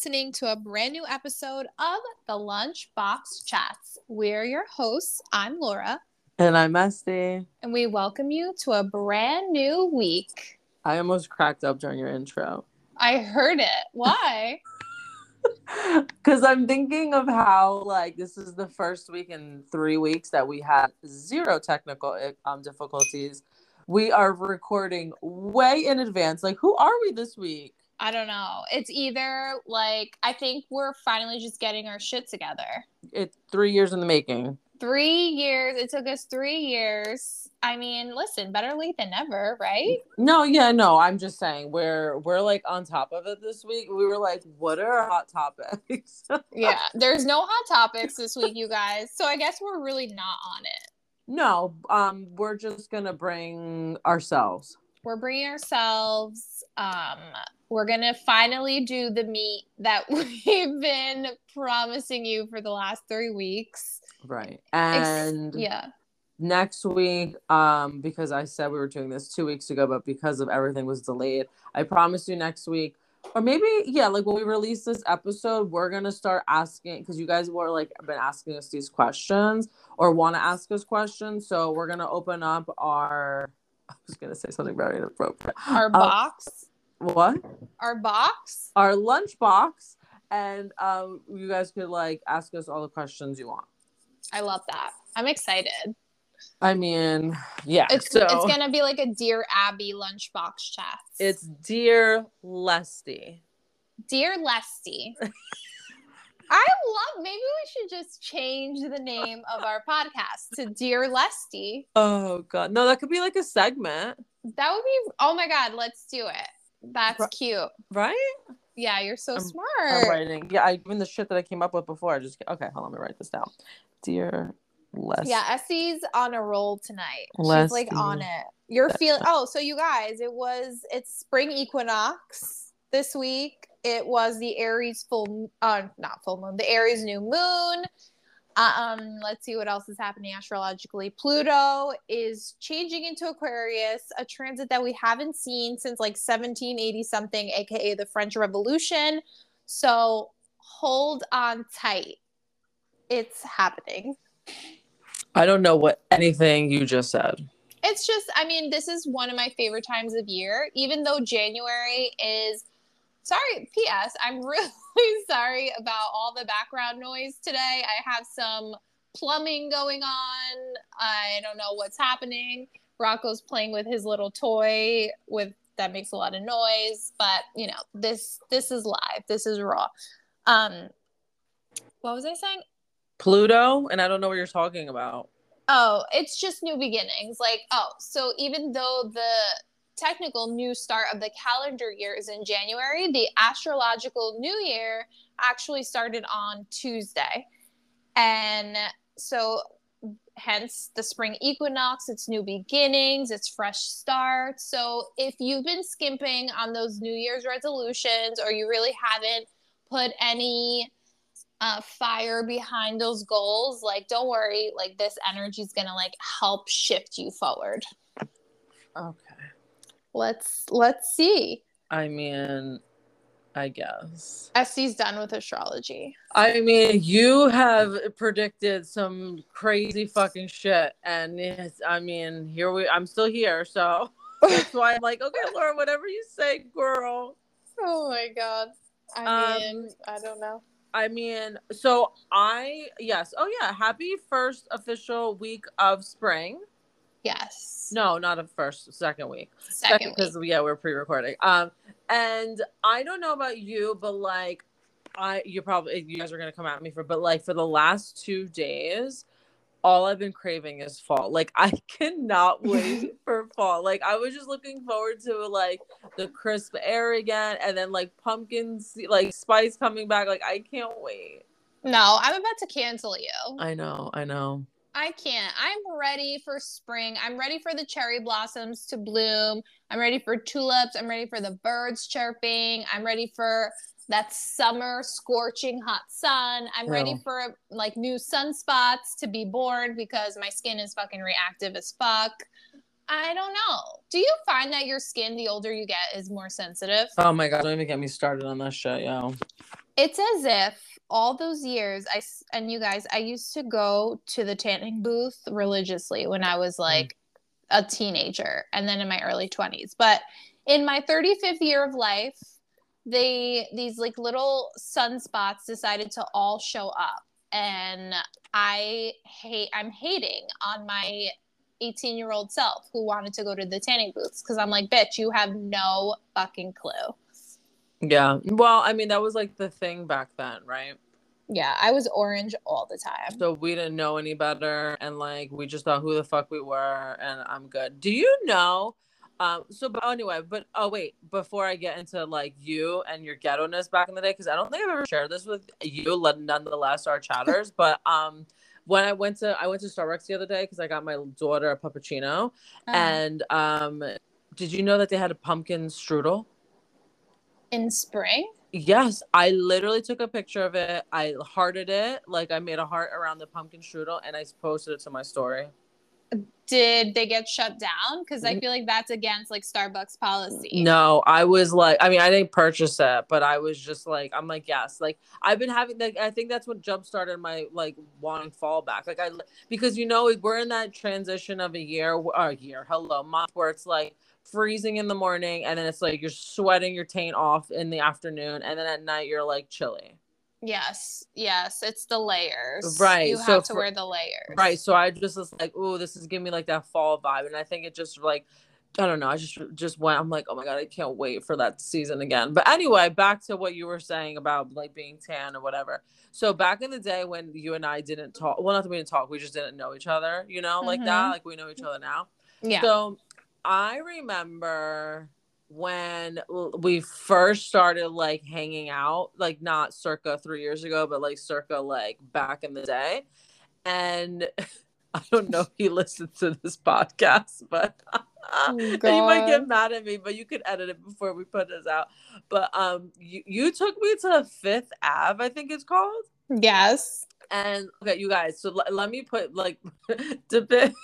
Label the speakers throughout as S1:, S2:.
S1: listening to a brand new episode of the Lunchbox Chats. We're your hosts. I'm Laura,
S2: And I'm Este.
S1: and we welcome you to a brand new week.
S2: I almost cracked up during your intro.
S1: I heard it. Why?
S2: Because I'm thinking of how, like, this is the first week in three weeks that we had zero technical um, difficulties. We are recording way in advance. Like, who are we this week?
S1: I don't know. It's either like, I think we're finally just getting our shit together.
S2: It's three years in the making.
S1: Three years. It took us three years. I mean, listen, better late than never, right?
S2: No, yeah, no. I'm just saying we're we're like on top of it this week. We were like, what are our hot topics?
S1: Yeah. There's no hot topics this week, you guys. So I guess we're really not on it.
S2: no, um, we're just gonna bring ourselves.
S1: we're bringing ourselves um we're gonna finally do the meet that we've been promising you for the last three weeks.
S2: Right.
S1: Ex-
S2: And
S1: yeah.
S2: next week um because i said we were doing this two weeks ago but because of everything was delayed i promise you next week or maybe yeah like when we release this episode we're gonna start asking because you guys were like been asking us these questions or want to ask us questions. So we're gonna open up our i was gonna say something very inappropriate.
S1: Our
S2: Um,
S1: box
S2: what?
S1: Our box?
S2: Our lunch box and um you guys could like ask us all the questions you want.
S1: I love that. I'm excited.
S2: I mean yeah
S1: it's
S2: so
S1: it's gonna be like a dear abby lunchbox chat
S2: it's dear lesty
S1: dear lesty I love maybe we should just change the name of our podcast to Dear Lesty.
S2: Oh god, no, that could be like a segment,
S1: That would be oh my god, let's do it. That's cute.
S2: right?
S1: Yeah, you're so
S2: I'm-
S1: smart.
S2: I'm writing. Yeah, I even the shit that I came up with before. I just okay. Hold on, let me write this down. Dear Les.
S1: Yeah, Este's on a roll tonight. She's like on it. You're feeling oh, so you guys, it was it's spring equinox this week. It was the Aries full uh not full moon, the Aries new moon. Um, let's see what else is happening astrologically. Pluto is changing into Aquarius, a transit that we haven't seen since like 1780 something, aka the French Revolution. So hold on tight. It's happening.
S2: I don't know what anything you just said.
S1: It's just, I mean, this is one of my favorite times of year, even though January is. Sorry, P.S. I'm really sorry about all the background noise today. I have some plumbing going on. I don't know what's happening. Rocco's playing with his little toy with that makes a lot of noise, but you know, this this is live. This is raw. Um what was I saying?
S2: Pluto, and I don't know what you're talking about.
S1: Oh, it's just new beginnings. Like, oh, so even though the technical new start of the calendar year is in January, the astrological new year actually started on Tuesday. And so, hence the spring equinox, it's new beginnings, it's fresh starts. So, if you've been skimping on those New Year's resolutions or you really haven't put any uh, fire behind those goals, like don't worry, like this energy is gonna like help shift you forward.
S2: Okay.
S1: Let's let's see.
S2: I mean, I guess.
S1: Este's done with astrology.
S2: I mean, you have predicted some crazy fucking shit, and it's, I mean, here we. I'm still here, so that's why I'm like, okay, Laura, whatever you say, girl.
S1: Oh my god. I
S2: Um,
S1: mean, I don't know.
S2: I mean, so I yes. Oh yeah, happy first official week of spring.
S1: Yes.
S2: No, not a first, second week.
S1: Second
S2: because yeah, we're pre-recording. Um, and I don't know about you, but like, I you probably you guys are gonna come at me for, but like for the last two days, all I've been craving is fall. Like I cannot wait for fall. Like I was just looking forward to like the crisp air again, and then like pumpkins, like spice coming back. Like I can't wait.
S1: No, I'm about to cancel you.
S2: I know, I know.
S1: I can't. I'm ready for spring. I'm ready for the cherry blossoms to bloom. I'm ready for tulips. I'm ready for the birds chirping. I'm ready for that summer scorching hot sun. I'm ready for like new sunspots to be born because my skin is fucking reactive as fuck. I don't know. Do you find that your skin, the older you get, is more sensitive?
S2: Oh my god! Don't even get me started on that shit, yo.
S1: It's as if all those years, I and you guys, I used to go to the tanning booth religiously when I was mm. like a teenager, and then in my early twenties. But in my thirty fifth year of life, they these like little sunspots decided to all show up, and I hate. I'm hating on my 18 year old self who wanted to go to the tanning booths because I'm like, bitch, you have no fucking clue.
S2: Yeah. Well, I mean, that was like the thing back then, right?
S1: Yeah, I was orange all the time.
S2: So we didn't know any better, and like we just thought who the fuck we were, and I'm good. Do you know? Um. So, but anyway, but oh wait, before I get into like you and your ghetto ness back in the day, because I don't think I've ever shared this with you, let- nonetheless, our chatters. but um, when I went to I went to Starbucks the other day because I got my daughter a puppuccino,
S1: Uh,
S2: and um, did you know that they had a pumpkin strudel?
S1: In spring,
S2: Yes, I literally took a picture of it. I hearted it, like I made a heart around the pumpkin strudel, and I posted it to my story.
S1: did they get shut down? Because I
S2: Mm.
S1: feel like that's against like Starbucks policy.
S2: No, I was like, I mean, I didn't purchase it, but I was just like, I'm like, yes, like I've been having, like, I think that's what jump started my like wanting fallback, like I, because you know we're in that transition of a year, or a year, hello, month, where it's like freezing in the morning, and then it's like you're sweating your taint off in the afternoon, and then at night you're like chilly.
S1: Yes, yes, it's the layers.
S2: Right,
S1: You
S2: so
S1: have to
S2: for-
S1: wear the layers.
S2: Right. So I just was like, oh, this is giving me like that fall vibe. And I think it just like I don't know. I just just went. I'm like, oh my god, I can't wait for that season again. But anyway, back to what you were saying about like being tan or whatever. So back in the day when you and I didn't talk, well, not that we didn't talk, we just didn't know each other, you know, like that.
S1: Mhm.
S2: Like we know each other now.
S1: Yeah.
S2: So I remember when we first started like hanging out, like not circa three years ago, but like circa like back in the day. And I don't know if he listens to this podcast, but
S1: Oh,
S2: you might get mad at me, but you could edit it before we put this out. But um you, you took me to Fifth Ave, I think it's called.
S1: yes.
S2: And okay, you guys, so l- let me put like to pic-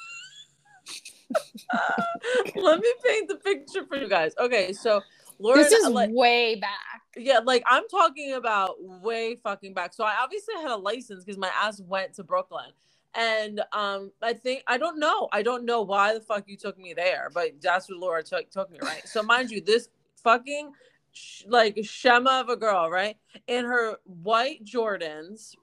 S2: let me paint the picture for you guys. Okay, so Laura,
S1: This is
S2: like,
S1: way back.
S2: yeah, like I'm talking about way fucking back. So I obviously had a license because my ass went to Brooklyn. And um, I think I don't know. I don't know why the fuck you took me there, but that's what Laura took took me, right? So mind you, this fucking sh- like shema of a girl, right? In her white Jordans,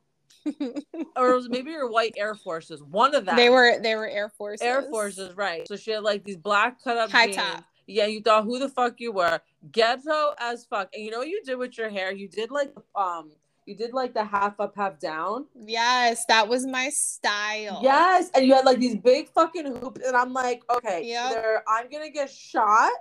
S2: or it was maybe her white Air Forces, one of them.
S1: They were they were Air Forces.
S2: Air Forces, right? So she had like these black cut up
S1: High
S2: jeans.
S1: top.
S2: Yeah, you thought who the fuck you were, ghetto as fuck. And you know what you did with your hair? You did like um, you did like the half up, half down.
S1: Yes, that was my style.
S2: Yes, and you had like these big fucking hoops, and I'm like, okay,
S1: Yep.
S2: either I'm gonna get shot.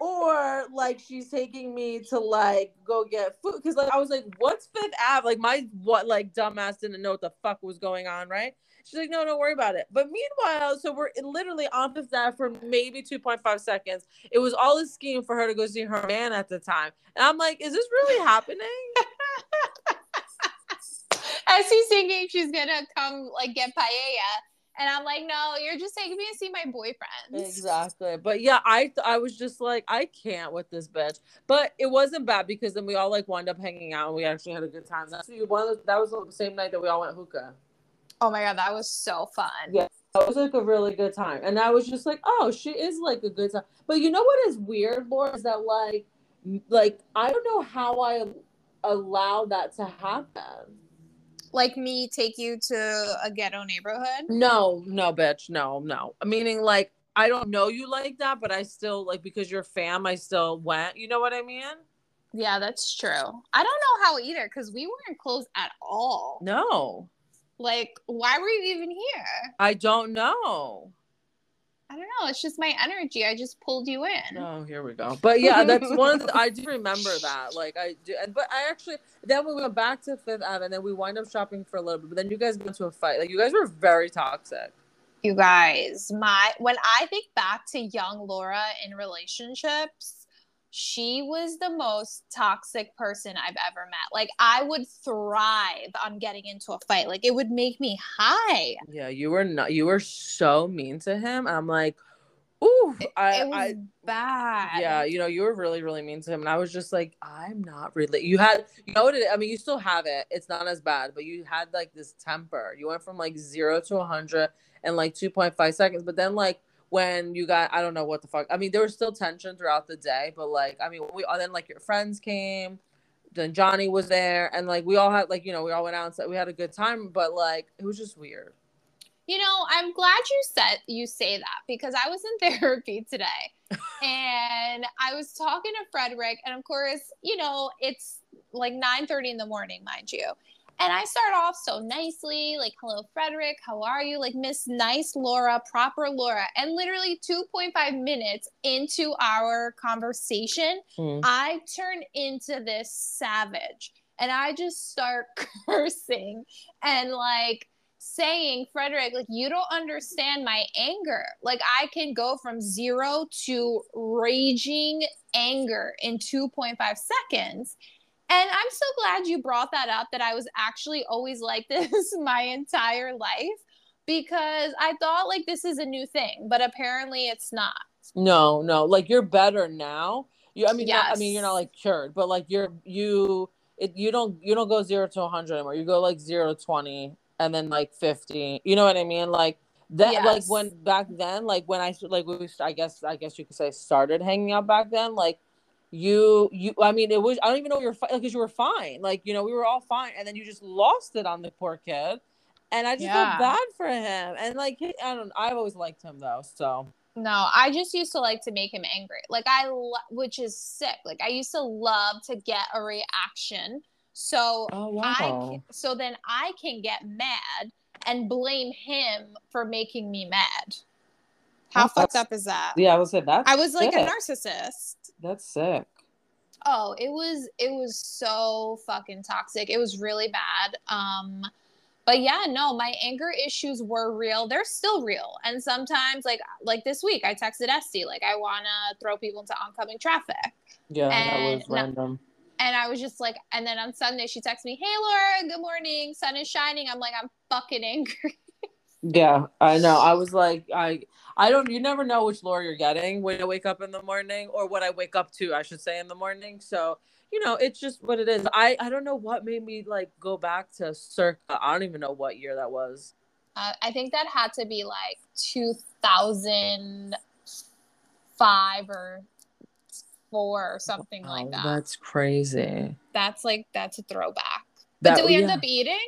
S2: Or like she's taking me to like go get food because like I was like, "What's Fifth Ave?" Like my what like dumbass didn't know what the fuck was going on, right? She's like, "No, don't worry about it." But meanwhile, so we're literally on Fifth Ave for maybe two point five seconds. It was all a scheme for her to go see her man at the time, and I'm like, "Is this really happening?"
S1: As he's thinking she's gonna come like get paella. And I'm like, no, you're just taking me to see my boyfriend.
S2: Exactly. But yeah, I I was just like, I can't with this bitch. But it wasn't bad because then we all like wound up hanging out and we actually had a good time. That's one of the, that was the same night that we all went hookah.
S1: Oh my god, that was so fun.
S2: Yeah. That was like a really good time. And I was just like, oh, she is like a good time. But you know what is weird, Laura, is that like like I don't know how I allowed that to happen.
S1: Like me take you to a ghetto neighborhood.
S2: No, no, bitch. No, no. Meaning like I don't know you like that, but I still like because you're fam, I still went. You know what I mean?
S1: Yeah, that's true. I don't know how either because we weren't close at all.
S2: No.
S1: Like, why were you even here?
S2: I don't know.
S1: I don't know. It's just my energy. I just pulled you in.
S2: Oh, here we go. But yeah, that's one of the, I do remember that. Like I do, and- but I actually then we went back to Fifth Avenue, and then we wind up shopping for a little bit. But then you guys went to a fight. Like you guys were very toxic.
S1: You guys, my when I think back to young Laura in relationships, she was the most toxic person I've ever met. Like I would thrive on getting into a fight. Like it would make me high.
S2: Yeah, you were not. You were so mean to him. I'm like, Ooh,
S1: It,
S2: I,
S1: it was
S2: I
S1: bad.
S2: yeah, you know, you were really, really mean to him, and I was just like, I'm not really. You had, you know what? It, I mean, you still have it. It's not as bad, but you had like this temper. You went from like zero to a hundred in like two point five seconds, but then like when you got, I don't know what the fuck. I mean, there was still tension throughout the day, but like, I mean, we then like your friends came, then Johnny was there, and like we all had like you know we all went out and said we had a good time, but like it was just weird.
S1: You know, I'm glad you said you say that because I was in therapy today and I was talking to Frederick and of course, you know, it's like 9:30 in the morning, mind you. And I start off so nicely, like, hello, Frederick, how are you? Like, Miss Nice Laura, proper Laura. And literally 2.5 minutes into our conversation,
S2: Mm.
S1: I turn into this savage and I just start cursing and like saying, Frederick, like, you don't understand my anger. Like, I can go from zero to raging anger in 2.5 seconds. And I'm so glad you brought that up that I was actually always like this my entire life because I thought like this is a new thing, but apparently it's not.
S2: No, no, like you're better now. You, I mean, not, I mean, you're not like cured, but like you're you. It you don't you don't go zero to 100 anymore. You go like zero to 20 and then like 50. You know what I mean? Like that. Like when back then, like when I like we I guess I guess you could say started hanging out back then. Like you you. I mean, it was I don't even know you're like because you were fine. Like you know we were all fine, and then you just lost it on the poor kid. And I just
S1: Yeah.
S2: felt bad for him. And like I don't. I've always liked him though. So
S1: No, I just used to like to make him angry. Like I lo- which is sick. Like I used to love to get a reaction. So
S2: oh
S1: I can, so then I can get mad and blame him for making me mad. How
S2: Oh,
S1: fucked up is that?
S2: Yeah, I was say that's.
S1: I was like a narcissist.
S2: That's sick.
S1: Oh, it was it was so fucking toxic. It was really bad. Um but yeah, no, my anger issues were real. They're still real. And sometimes like like this week I texted Este like I want to throw people into oncoming traffic.
S2: Yeah, that
S1: And
S2: was
S1: no-
S2: random.
S1: And I was just like and then on Sunday she texted me, "Hey Laura, good morning. Sun is shining." I'm like, "I'm fucking angry."
S2: Yeah, I know. I was like, I, I don't. You never know which Laura you're getting when I wake up in the morning, or what I wake up to, I should say, in the morning. So you know, it's just what it is. I, I don't know what made me like go back to circa. I don't even know what year that was.
S1: Uh, I think that had to be like 2005 or 4 or something like
S2: Oh,
S1: that.
S2: That's crazy.
S1: That's like that's a throwback. But
S2: That-
S1: did we end
S2: yeah.
S1: up eating?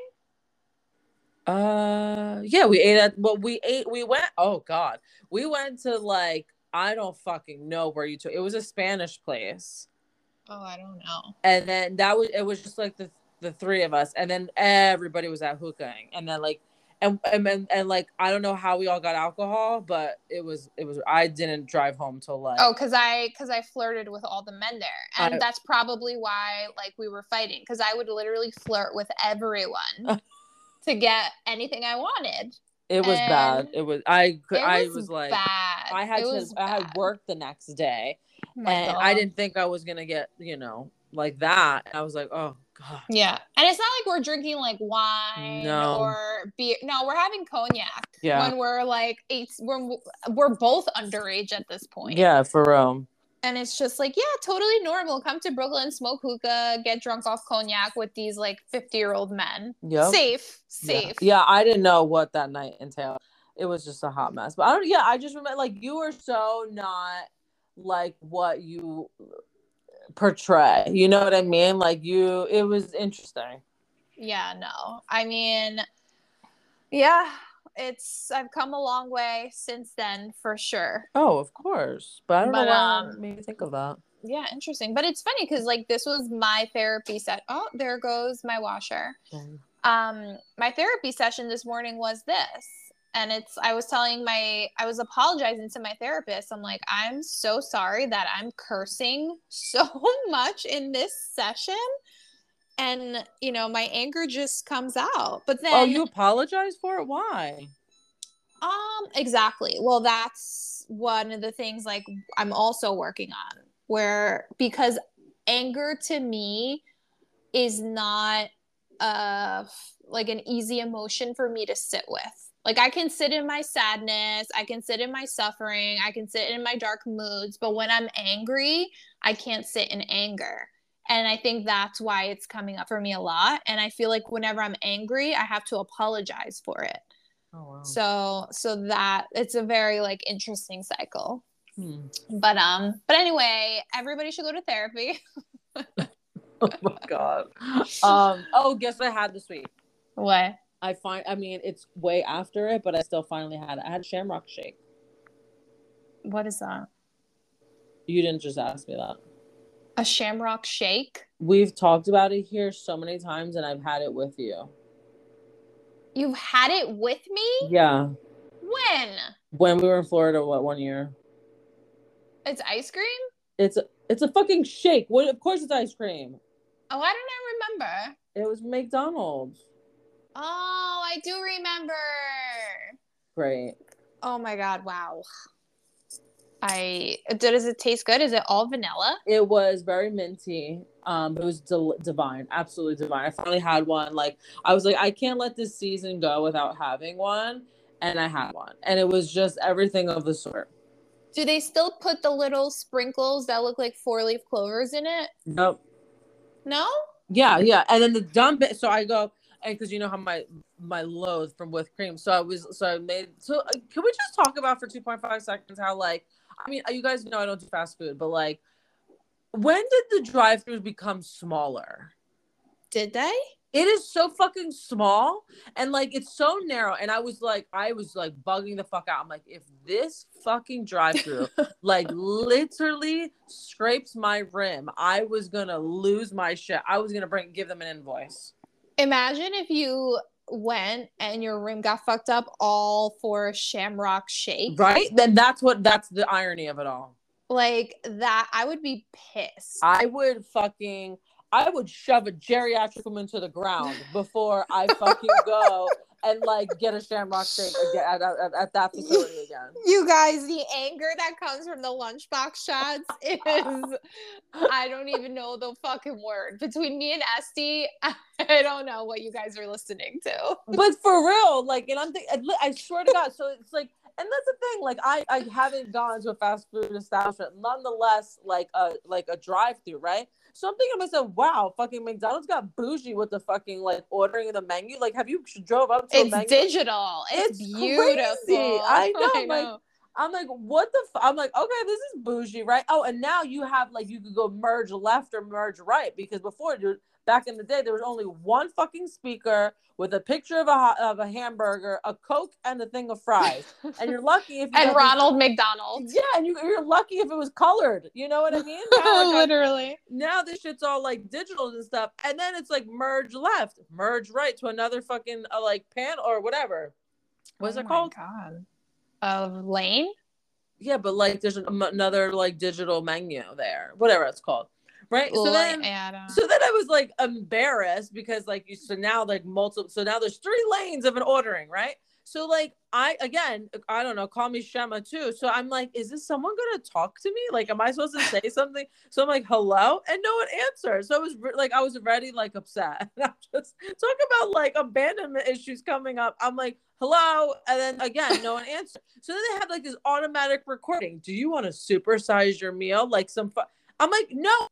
S2: Uh, yeah, we ate at. Well, we ate. We went. Oh God, we went to like I don't fucking know where you took. It was a Spanish place.
S1: Oh, I don't know.
S2: and then that was it was just like the the three of us and then everybody was out hookahing and then like and, and and and like I don't know how we all got alcohol but it was it was I didn't drive home till like
S1: Oh, cuz I cuz I flirted with all the men there. And
S2: I-
S1: that's probably why like we were fighting cuz I would literally flirt with everyone to get anything I wanted.
S2: it was bad it was I
S1: It
S2: I
S1: was
S2: was like
S1: bad.
S2: I had to I had work the next day
S1: Oh
S2: and I didn't think I was gonna get you know like that I was like oh god
S1: Yeah. And it's not like we're drinking like wine
S2: No.
S1: or beer. No, we're having cognac
S2: yeah
S1: when we're like eight we're we're both underage at this point.
S2: yeah for real
S1: And it's just like, yeah, totally normal. Come to Brooklyn, smoke hookah, get drunk off cognac with these like 50 year old men.
S2: Yep.
S1: Safe,
S2: Yeah.
S1: safe.
S2: Yeah, I didn't know what that night entailed. It was just a hot mess. But I don't yeah, I just remember like you were so not like what you portray. You know what I mean? Like you it was interesting.
S1: Yeah, no. I mean, yeah, it's I've come a long way since then for sure.
S2: Oh, of course. But I don't
S1: But,
S2: know why
S1: um,
S2: made me think of that.
S1: Yeah, interesting. But it's funny because like this was my therapy set. Oh, there goes my washer. um my therapy session this morning was this and it's i was telling my i was apologizing to my therapist i'm like i'm so sorry that i'm cursing so much in this session and you know my anger just comes out but then
S2: Oh, you apologize for it? Why?
S1: um exactly well that's one of the things like i'm also working on where because anger to me is not uh like an easy emotion for me to sit with Like I can sit in my sadness, I can sit in my suffering, I can sit in my dark moods, but when I'm angry, I can't sit in anger. And I think that's why it's coming up for me a lot. And I feel like whenever I'm angry, I have to apologize for it. Oh, wow. So so that it's a very like interesting cycle. Hmm. But um, but anyway, everybody should go to therapy.
S2: oh my god. Um. Oh, guess I had this week?
S1: What?
S2: I find. I mean, it's way after it, but I still finally had it. I had Shamrock Shake.
S1: What is that?
S2: You didn't just ask me that.
S1: A Shamrock Shake.
S2: We've talked about it here so many times, and I've had it with you.
S1: You've had it with me?
S2: Yeah.
S1: When?
S2: When we were in Florida, what one year?
S1: It's ice cream.
S2: It's a, it's a fucking shake. What? Of course, it's ice cream.
S1: Oh, I don't remember.
S2: It was McDonald's.
S1: Oh, I do remember.
S2: Great.
S1: Oh my god! Wow. I does it taste good? Is it all vanilla?
S2: It was very minty. Um, it was del- divine, absolutely divine. I finally had one. Like I was like, I can't let this season go without having one, and I had one, and it was just everything of the sort.
S1: Do they still put the little sprinkles that look like four leaf clovers in it?
S2: Nope.
S1: No.
S2: Yeah, yeah, and then the dumb bit. So I go, and because you know how my my loathe from with cream. So I was so I made. So uh, can we just talk about for two point five seconds how like I mean you guys know I don't do fast food, but like when did the drive-throughs become smaller?
S1: Did they?
S2: It is so fucking small and like it's so narrow. And I was like, I was like bugging the fuck out. I'm like, if this fucking drive-through like literally scrapes my rim, I was gonna lose my shit. I was gonna bring give them an invoice.
S1: Imagine if you went and your room got fucked up all for Shamrock Shake.
S2: Right? Then that's what that's the irony of it all.
S1: Like that, I would be pissed.
S2: I would fucking, I would shove a geriatric woman to the ground before I fucking go and like get a shamrock shake at, at, at, that facility again.
S1: You guys, the anger that comes from the LunchBox Chats is I don't even know the fucking word. Between me and Este, I don't know what you guys are listening to.
S2: But for real, like, and I'm thinking, I swear to God, so it's like and that's the thing like i i haven't gone to a fast food establishment nonetheless like a like a drive-through right so i'm thinking to myself wow fucking mcdonald's got bougie with the fucking like ordering the menu like have you drove up to
S1: it's digital it's, it's beautiful crazy.
S2: i know, I know. like I'm like, what the? F-? I'm like, okay, this is bougie, right? Oh, and now you have like you could go merge left or merge right because before, dude, back in the day, there was only one fucking speaker with a picture of a of a hamburger, a coke, and a thing of fries. And you're lucky if you
S1: and Ronald this, McDonald.
S2: Yeah, and you, are lucky if it was colored. You know what I mean?
S1: Now, like, Literally.
S2: I, now this shit's all like digital and stuff, and then it's like merge left, merge right to another fucking uh, like pan or whatever. What's oh it called?
S1: God. Of lane.
S2: Yeah, but like there's an, another like digital menu there, whatever it's called right? So then uh, so then i was like embarrassed because like you so now like multiple so now there's three lanes of an ordering right? So like i again i don't know call me shema too. So i'm like is this someone gonna talk to me? Like am i supposed to say something? So i'm like hello? And no one answers. So i was like i was already like upset. And i'm just talk about like abandonment issues coming up. I'm like hello? And then again no one answered so then they have like this automatic recording. Do you want to supersize your meal? Like some fu- i'm like no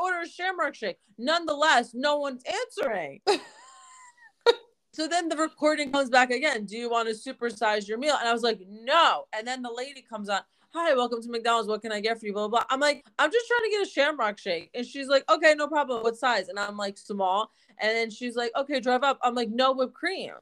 S2: order a shamrock shake. Nonetheless, no one's answering. so then the recording comes back again. Do you want to supersize your meal? And I was like, no. And then the lady comes on. Hi, welcome to McDonald's. What can I get for you? Blah, blah, blah. I'm like, I'm just trying to get a shamrock shake. And she's like, okay, no problem. What size? And I'm like, small. And then she's like, okay, drive up. I'm like, no whipped cream.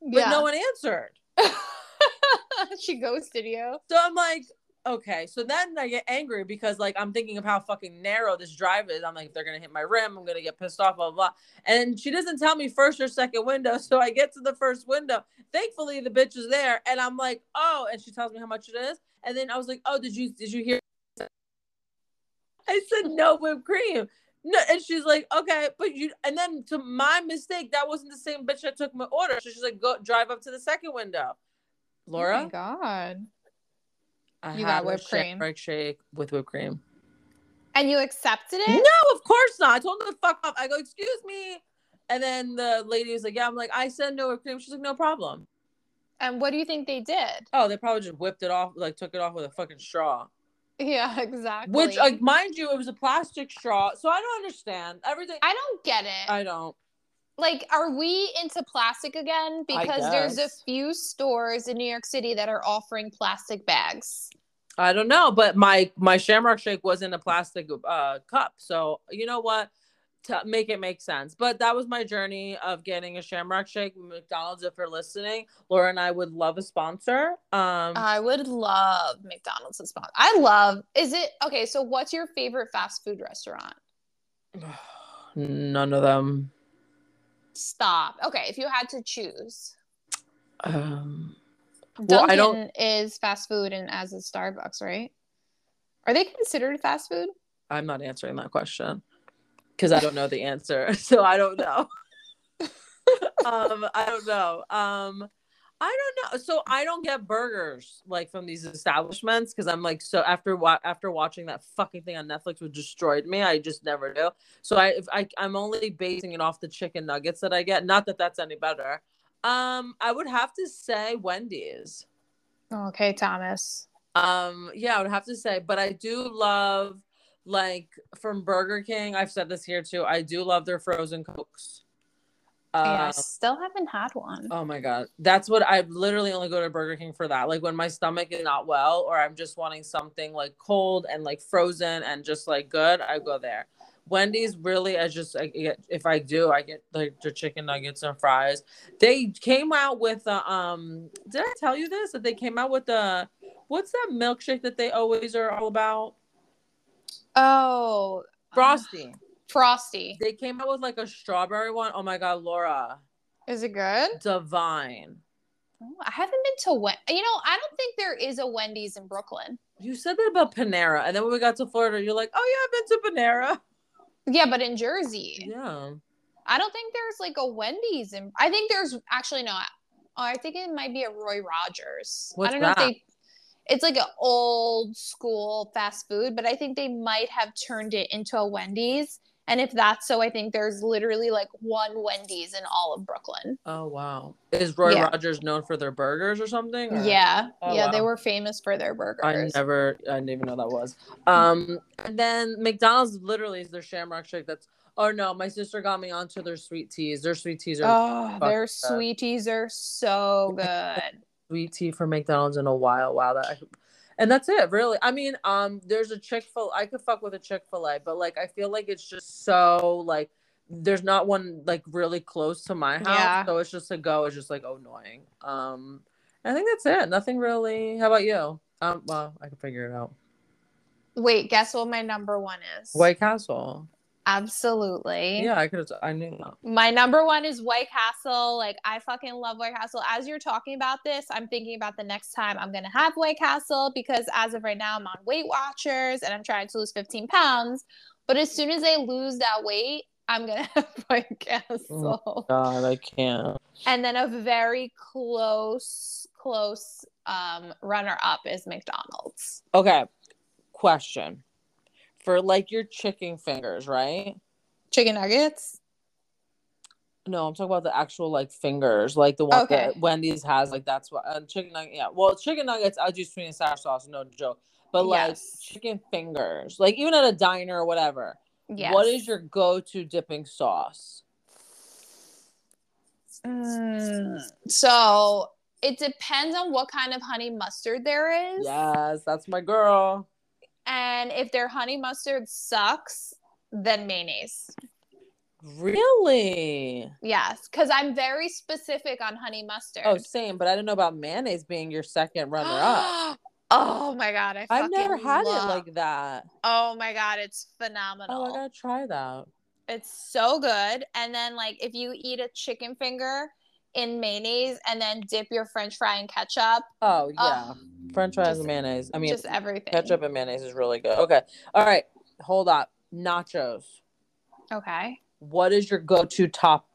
S2: But yeah. no one answered.
S1: she ghosted you.
S2: So I'm like, okay so then i get angry because like i'm thinking of how fucking narrow this drive is. I'm like if they're gonna hit my rim i'm gonna get pissed off blah blah, and she doesn't tell me first or second window so i get to the first window. Thankfully the bitch is there and i'm like oh and she tells me how much it is. And then i was like oh did you did you hear i said no whipped cream. No, and she's like, okay, but you, and then to my mistake, that wasn't the same bitch that took my order. So she's like, go drive up to the second window. Laura,
S1: oh my god,
S2: I you got whipped cream. shake with whipped cream.
S1: And you accepted it?
S2: No, of course not. I told them to fuck off. I go, excuse me. And then the lady was like, yeah. I'm like, I said no whipped cream. She's like, no problem.
S1: And what do you think they did?
S2: Oh, they probably just whipped it off, like took it off with a fucking straw.
S1: Yeah, exactly.
S2: Which, like, mind you, it was a plastic straw, so I don't understand everything.
S1: I don't get it.
S2: I don't.
S1: Like, are we into plastic again? Because there's a few stores in New York City that are offering plastic bags.
S2: I don't know, but my my Shamrock Shake was in a plastic uh, cup, so you know what? To make it make sense. But that was my journey of getting a Shamrock Shake. McDonald's, if you're listening, Laura and I would love a sponsor. Um,
S1: I would love McDonald's to sponsor. I love. Is it okay? So, what's your favorite fast food restaurant?
S2: none of them.
S1: Stop. Okay, if you had to choose,
S2: Um, Well,
S1: Dunkin'
S2: I don't-
S1: is fast food, and as is Starbucks, right? Are they considered fast food?
S2: I'm not answering that question because I don't know the answer. So I don't know. um, I don't know. Um, I don't know. So I don't get burgers like from these establishments because I'm like so after wa- after watching that fucking thing on Netflix which destroyed me. I just never do. So I if I I'm only basing it off the chicken nuggets that I get. Not that that's any better. Um, I would have to say Wendy's.
S1: Okay, Thomas.
S2: Um, yeah, I would have to say, but I do love like from Burger King. I've said this here too. I do love their frozen cokes.
S1: Yeah, I
S2: Uh,
S1: still haven't had one.
S2: oh my god, that's what I literally only go to Burger King for that. Like when my stomach is not well, or I'm just wanting something like cold and like frozen and just like good, I go there. Wendy's really, I just I get if I do, I get like the chicken nuggets and fries. They came out with a um. Did I tell you this? That they came out with the what's that milkshake that they always are all about?
S1: Oh,
S2: Frosty.
S1: Frosty.
S2: They came out with like a strawberry one. Oh my god, Laura,
S1: Is it good?
S2: divine.
S1: Oh, I haven't been to Wen. You know, I don't think there is a Wendy's in Brooklyn.
S2: You said that about Panera, and then when we got to Florida, you're like, "Oh yeah, I've been to Panera."
S1: Yeah, but in Jersey,
S2: Yeah.
S1: I don't think there's like a Wendy's in. I think there's actually no. Oh, I think it might be a Roy Rogers.
S2: What's
S1: I don't know
S2: that?
S1: if they. It's like an old school fast food, but I think they might have turned it into a Wendy's. And if that's so, I think there's literally like one Wendy's in all of Brooklyn.
S2: Oh wow. Is Roy
S1: Yeah.
S2: Rogers known for their burgers or something? or-
S1: Yeah,
S2: Oh,
S1: yeah, they were famous for their burgers.
S2: I never, I didn't even know that was. Um, and then McDonald's literally is their Shamrock Shake. That's. Oh no, my sister got me onto their sweet teas. Their sweet teas are
S1: Oh, their
S2: sweet
S1: teas are so good.
S2: sweet tea from McDonald's in a while. Wow, that. And that's it, really. I mean, um, there's a Chick Fil. I could fuck with a Chick Fil A, but like, I feel like it's just so like. There's not one like really close to my house,
S1: Yeah.
S2: so it's just a go. It's just like oh, annoying. Um, I think that's it. Nothing really. How about you? Um, well, I can figure it out.
S1: Wait, guess what my number one is?
S2: White Castle.
S1: Absolutely.
S2: Yeah, I could have. I knew that.
S1: My number one is White Castle. Like I fucking love White Castle. As you're talking about this, I'm thinking about the next time I'm gonna have White Castle because as of right now, I'm on Weight Watchers and I'm trying to lose 15 pounds. But as soon as I lose that weight, I'm gonna have White Castle.
S2: God, I can't.
S1: And then a very close, close um, runner up is McDonald's.
S2: Okay, question for like your chicken fingers, right?
S1: Chicken nuggets.
S2: No, I'm talking about the actual like fingers, like the one
S1: Okay.
S2: that Wendy's has. Like that's what uh, chicken nugget. Yeah, well, chicken nuggets. I'll do sweet and sour sauce. No joke. But like
S1: Yes.
S2: chicken fingers, like even at a diner or whatever.
S1: Yes.
S2: What is your go-to dipping sauce?
S1: Mm, so it depends on what kind of honey mustard there is.
S2: Yes, that's my girl.
S1: And if their honey mustard sucks, then mayonnaise.
S2: Really?
S1: Yes, because I'm very specific on honey mustard.
S2: Oh, same. But I didn't know about mayonnaise being your second runner-up.
S1: oh my god, I
S2: I've never had
S1: love-
S2: it like that.
S1: Oh my god, it's phenomenal. Oh.
S2: I gotta try that.
S1: It's so good. And then like if you eat a chicken finger in mayonnaise and then dip your french fry in ketchup,
S2: Oh yeah, French fries
S1: just-
S2: and mayonnaise. I mean,
S1: just everything.
S2: ketchup and mayonnaise is really good. Okay, all right, hold up. Nachos.
S1: Okay.
S2: What is your go-to top?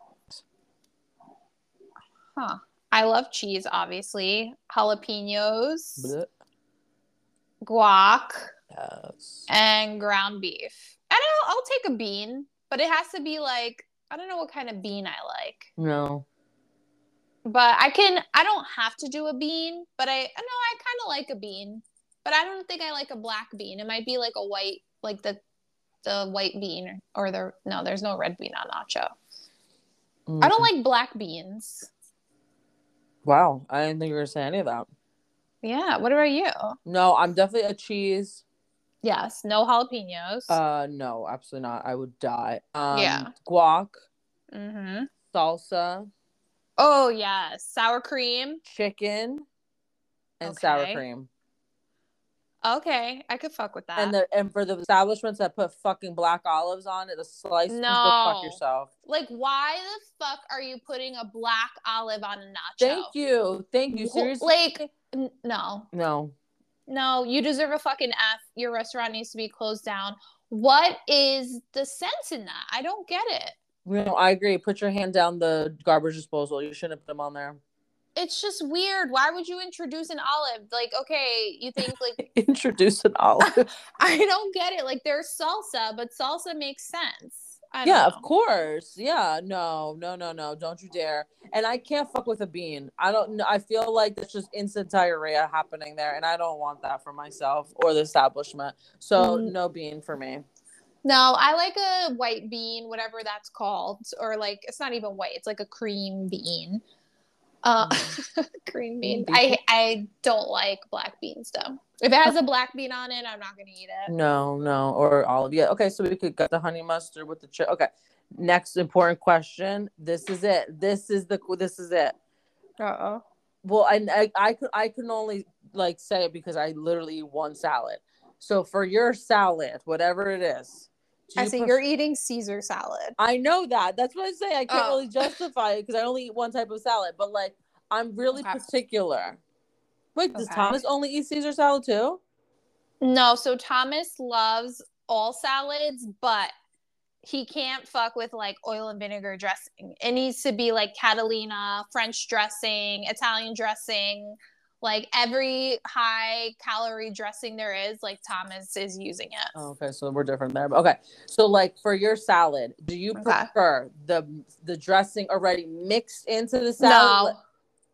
S1: Huh. I love cheese, obviously. Jalapenos,
S2: Bleh.
S1: guac,
S2: Yes.
S1: and ground beef. I don't know. I'll take a bean, but it has to be like I don't know what kind of bean I like.
S2: No.
S1: But I can. I don't have to do a bean, but I no, I kind of like a bean, but I don't think I like a black bean. It might be like a white, like the the white bean or the no. There's no red bean on nacho. Mm-hmm. I don't like black beans.
S2: Wow, I didn't think you were gonna say any of that.
S1: Yeah. What about you?
S2: No, I'm definitely a cheese.
S1: Yes. No jalapenos.
S2: Uh, no, absolutely not. I would die. Um,
S1: Yeah.
S2: Guac,
S1: mm-hmm.
S2: salsa,
S1: Oh yes, sour cream.
S2: chicken, and sour cream.
S1: Okay, I could fuck with that.
S2: And the and for the establishments that put fucking black olives on it, the slice, no. go fuck yourself.
S1: like, why the fuck are you putting a black olive on a nacho?
S2: Thank you, thank you. Seriously,
S1: Like, n- no,
S2: no.
S1: no, you deserve a fucking F. Your restaurant needs to be closed down. What is the sense in that? I don't get it.
S2: No, I agree. Put your hand down the garbage disposal. You shouldn't put them on there.
S1: It's just weird. Why would you introduce an olive? Like, okay, you think like
S2: Introduce an olive.
S1: I don't get it. Like, there's salsa, but salsa makes sense. I
S2: yeah,
S1: know.
S2: of course. Yeah, no, no, no, no. Don't you dare. And I can't fuck with a bean. I don't know. I feel like there's just instant diarrhea happening there, and I don't want that for myself or the establishment. So
S1: Mm.
S2: no bean for me.
S1: No, I like a white bean, whatever that's called, or like it's not even white; it's like a cream bean. Uh, cream bean.
S2: Bean
S1: I I don't like black beans though. If it has a black bean on it, I'm not gonna eat it.
S2: No, no, or olive. Yeah. Okay, so we could get the honey mustard with the chip. Okay. Next important question. This is it. This is the. This is it.
S1: Uh oh.
S2: Well, I, I I could I can only like say it because I literally eat one salad. So for your salad, whatever it is,
S1: I
S2: you pref-
S1: you're eating Caesar salad.
S2: I know that. That's what I say. I can't
S1: Oh.
S2: really justify it because I only eat one type of salad. But like, I'm really
S1: Okay.
S2: particular. Wait, does Thomas only eat Caesar salad too?
S1: No, so Thomas loves all salads, but he can't fuck with like oil and vinegar dressing. It needs to be like Catalina, French dressing, Italian dressing, like every high calorie dressing there is, like Thomas is using it.
S2: Oh, okay, so we're different there. Okay, so like for your salad, do you
S1: Okay.
S2: prefer the the dressing already mixed into the salad?
S1: No,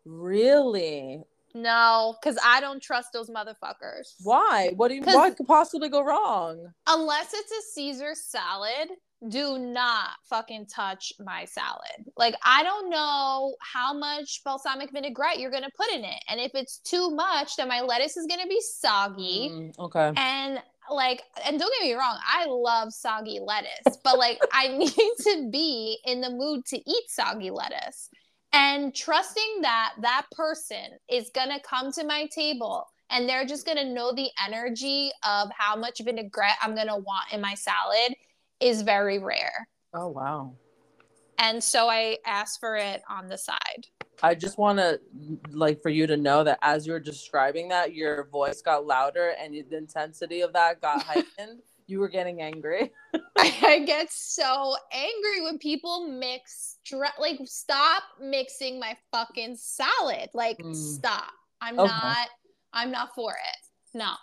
S2: Really?
S1: no, because I don't trust those motherfuckers.
S2: Why? What do you? What could possibly go wrong?
S1: Unless it's a Caesar salad, do not fucking touch my salad. Like, I don't know how much balsamic vinaigrette you're going to put in it. And if it's too much, then my lettuce is going to be soggy.
S2: Mm, okay.
S1: And like, and don't get me wrong, I love soggy lettuce, but like, I need to be in the mood to eat soggy lettuce. And trusting that that person is going to come to my table and they're just going to know the energy of how much vinaigrette I'm going to want in my salad is very rare.
S2: Oh wow.
S1: And so I asked for it on the side.
S2: I just want to like for you to know that as you were describing that, your voice got louder and the intensity of that got heightened. you were getting angry.
S1: I get so angry when people mix like stop mixing my fucking salad. Like
S2: Mm.
S1: stop. I'm
S2: Okay.
S1: not I'm not for it. No.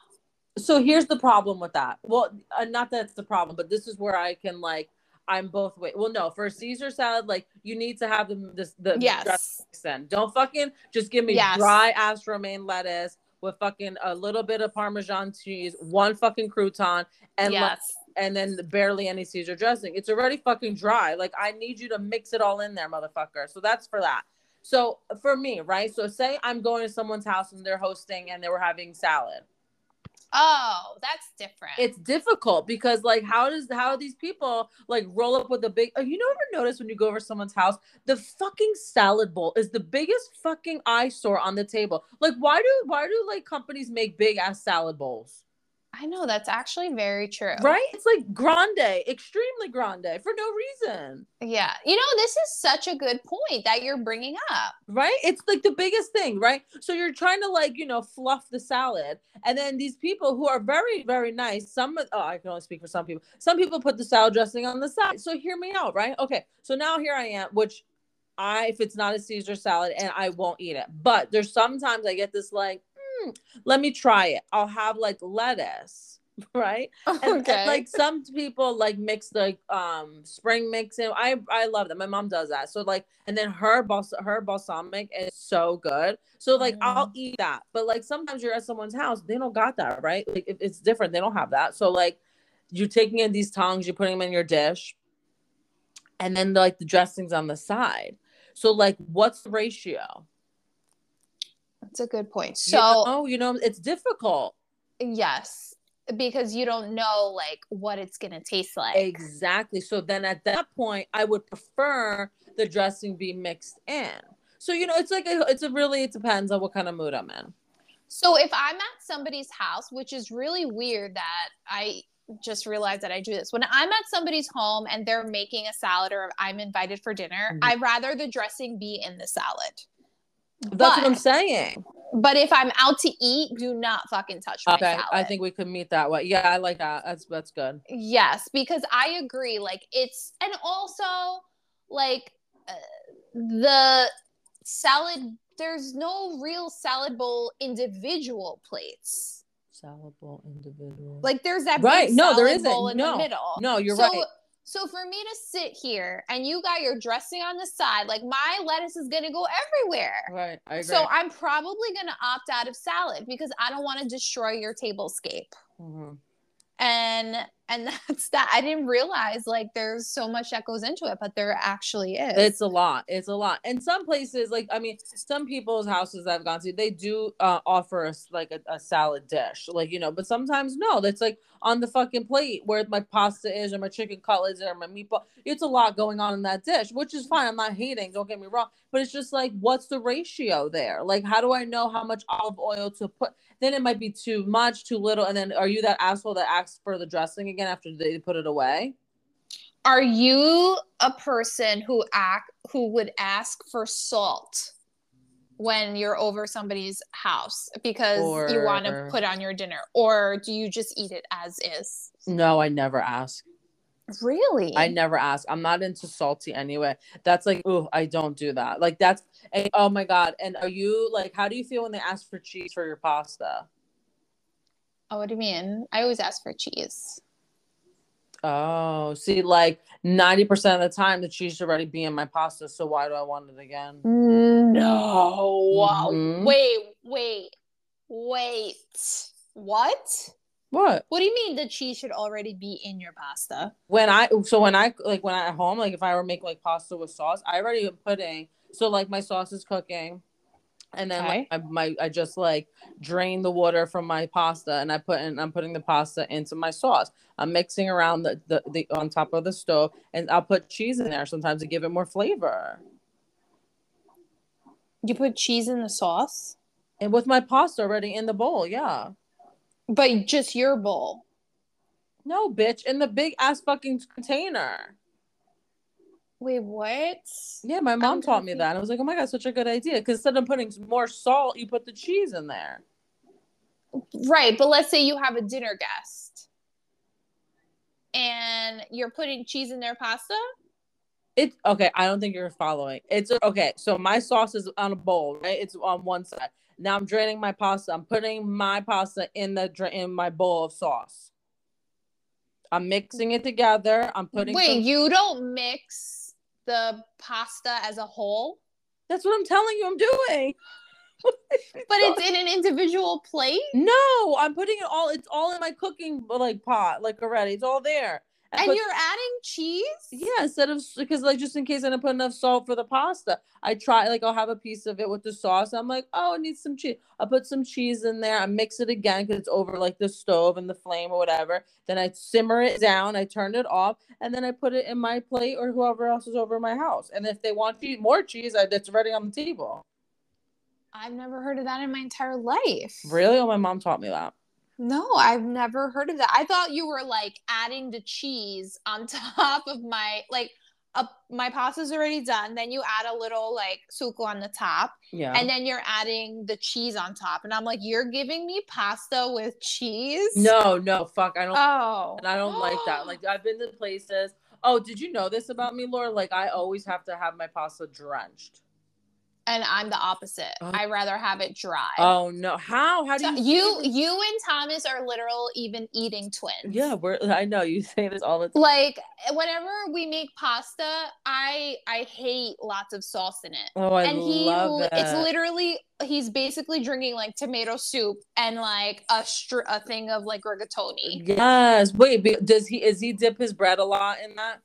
S2: So here's the problem with that. Well, uh, not that's the problem, but this is where I can like I'm both way. Well, no, for a Caesar salad, like you need to have the the, the
S1: Yes.
S2: dressing. Don't fucking just give me
S1: Yes.
S2: dry ass romaine lettuce with fucking a little bit of Parmesan cheese, one fucking crouton, and
S1: yes.
S2: and then barely any Caesar dressing. It's already fucking dry. Like I need you to mix it all in there, motherfucker. So that's for that. So for me, right? So say I'm going to someone's house and they're hosting and they were having salad.
S1: Oh, that's different.
S2: It's difficult because like how does how these people like roll up with a big oh, you know ever notice when you go over someone's house the fucking salad bowl is the biggest fucking eyesore on the table. Like why do why do like companies make big ass salad bowls?
S1: I know that's actually very true.
S2: Right? It's like grande, extremely grande for no reason.
S1: Yeah. You know, this is such a good point that you're bringing up.
S2: right? It's like the biggest thing, right? So you're trying to like, you know, fluff the salad. And then these people who are very, very nice, some of, oh, I can only speak for some people. Some people put the salad dressing on the side. So hear me out, right? Okay. So now here I am, which I, if it's not a Caesar salad and I won't eat it, but there's sometimes I get this like, hmm, let me try it. I'll have like lettuce, right? And, and,
S1: Okay.
S2: like some people like mix like um spring mix in. I I love that. My mom does that. So like and then her bals- her balsamic is so good. So like I'll
S1: Mm.
S2: eat that. But like sometimes you're at someone's house, they don't got that, right? Like it, it's different. They don't have that. So like you're taking in these tongs, you're putting them in your dish, and then like the dressings on the side. So like what's the ratio?
S1: That's a good point.
S2: You
S1: So
S2: know, you know, it's difficult.
S1: yes, because you don't know like what it's gonna taste like.
S2: Exactly. So then at that point, I would prefer the dressing be mixed in. So you know, it's like a, it's a really it depends on what kind of mood I'm in.
S1: So if I'm at somebody's house, which is really weird that I just realized that I do this. When I'm at somebody's home and they're making a salad or I'm invited for dinner,
S2: Mhm.
S1: I'd rather the dressing be in the salad.
S2: That's what I'm saying.
S1: But if I'm out to eat, do not fucking touch my
S2: Okay,
S1: salad.
S2: I think we could meet that way. Yeah, I like that. That's that's good.
S1: Yes, because I agree. Like it's and also like uh, the salad. There's no real salad bowl individual plates.
S2: Salad bowl individual.
S1: Like there's that
S2: Right,
S1: big
S2: no, there isn't.
S1: bowl in
S2: No,
S1: the middle.
S2: no, you're
S1: so,
S2: right.
S1: So for me to sit here and you got your dressing on the side, like my lettuce is gonna go everywhere.
S2: Right, I agree.
S1: So I'm probably gonna opt out of salad because I don't want to destroy your tablescape.
S2: Mhm.
S1: and and that's that i didn't realize like there's so much that goes into it but there actually is
S2: It's a lot. It's a lot. And some places, like I mean, some people's houses I've gone to, they do uh, offer us like a, a salad dish, like you know. But sometimes no, that's like on the fucking plate where my pasta is, or my chicken cutlets, or my meatball. It's a lot going on in that dish, which is fine. I'm not hating. Don't get me wrong. But it's just like, what's the ratio there? Like, how do I know how much olive oil to put? Then it might be too much, too little. And then, are you that asshole that asks for the dressing again after they put it away?
S1: are you a person who act who would ask for salt when you're over somebody's house because you want to put on your dinner or do you just eat it as is
S2: No, I never ask.
S1: really
S2: I never ask. I'm not into salty anyway. That's like, oh, I don't do that. Like that's, and, oh my god. And are you like, how do you feel when they ask for cheese for your pasta?
S1: oh what do you mean i always ask for cheese
S2: Oh, see, like ninety percent of the time, the cheese should already be in my pasta. So why do I want it again?
S1: no
S2: Mhm.
S1: wait wait wait what
S2: What?
S1: What do you mean the cheese should already be in your pasta?
S2: When I so when I like when I at home, like if I were make like pasta with sauce, I already am putting so like my sauce is cooking. And then
S1: Okay.
S2: like, I, my I just like drain the water from my pasta and I put in I'm putting the pasta into my sauce. I'm mixing around the, the, the on top of the stove and I'll put cheese in there sometimes to give it more flavor.
S1: You put cheese in the sauce,
S2: And with my pasta already in the bowl, yeah.
S1: but just your bowl.
S2: No, bitch, in the big ass fucking container.
S1: Wait, what?
S2: Yeah, my mom
S1: I'm
S2: taught me that. I was like, oh my god, such a good idea. Because instead of putting more salt, you put the cheese in there.
S1: Right, but let's say you have a dinner guest and you're putting cheese in their pasta.
S2: It's okay. I don't think you're following. It's okay. So my sauce is on a bowl, right? It's on one side. Now I'm draining my pasta. I'm putting my pasta in the in my bowl of sauce. I'm mixing it together. I'm putting.
S1: Wait,
S2: some-
S1: you don't mix the pasta as a whole,
S2: That's what I'm telling you. I'm doing.
S1: but it's in an individual plate.
S2: no. I'm putting it all. It's all in my cooking like pot, like already. It's all there.
S1: And you're adding cheese?
S2: Yeah, instead of because like just in case I didn't put enough salt for the pasta, I try like I'll have a piece of it with the sauce. I'm like, oh, it needs some cheese. I put some cheese in there. I mix it again because it's over like the stove and the flame or whatever. Then I simmer it down. I turn it off, and then I put it in my plate or whoever else is over my house. And if they want to eat more cheese, I, it's already on the table.
S1: I've never heard of that in my entire life.
S2: Really? Oh, my mom taught me that.
S1: No, I've never heard of that. I thought you were like adding the cheese on top of my like a, my pasta's already done. Then you add a little like sugo on the top,
S2: Yeah.
S1: and then you're adding the cheese on top. And I'm like, you're giving me pasta with cheese?
S2: no, no, fuck. I don't.
S1: Oh,
S2: and I don't like that. Like I've been to places. Oh, did you know this about me, Laura? Like I always have to have my pasta drenched.
S1: And I'm the opposite.
S2: Oh.
S1: I rather have it dry.
S2: Oh no! How? How do
S1: So
S2: you?
S1: you you and Thomas are literal even eating twins.
S2: Yeah, we're. I know you say this all the time.
S1: Like whenever we make pasta, I I hate lots of sauce in it.
S2: Oh, I
S1: and he
S2: love it.
S1: it's literally he's basically drinking like tomato soup and like a str- a thing of like rigatoni.
S2: Yes. Wait. Does he? Is he dip his bread a lot in that?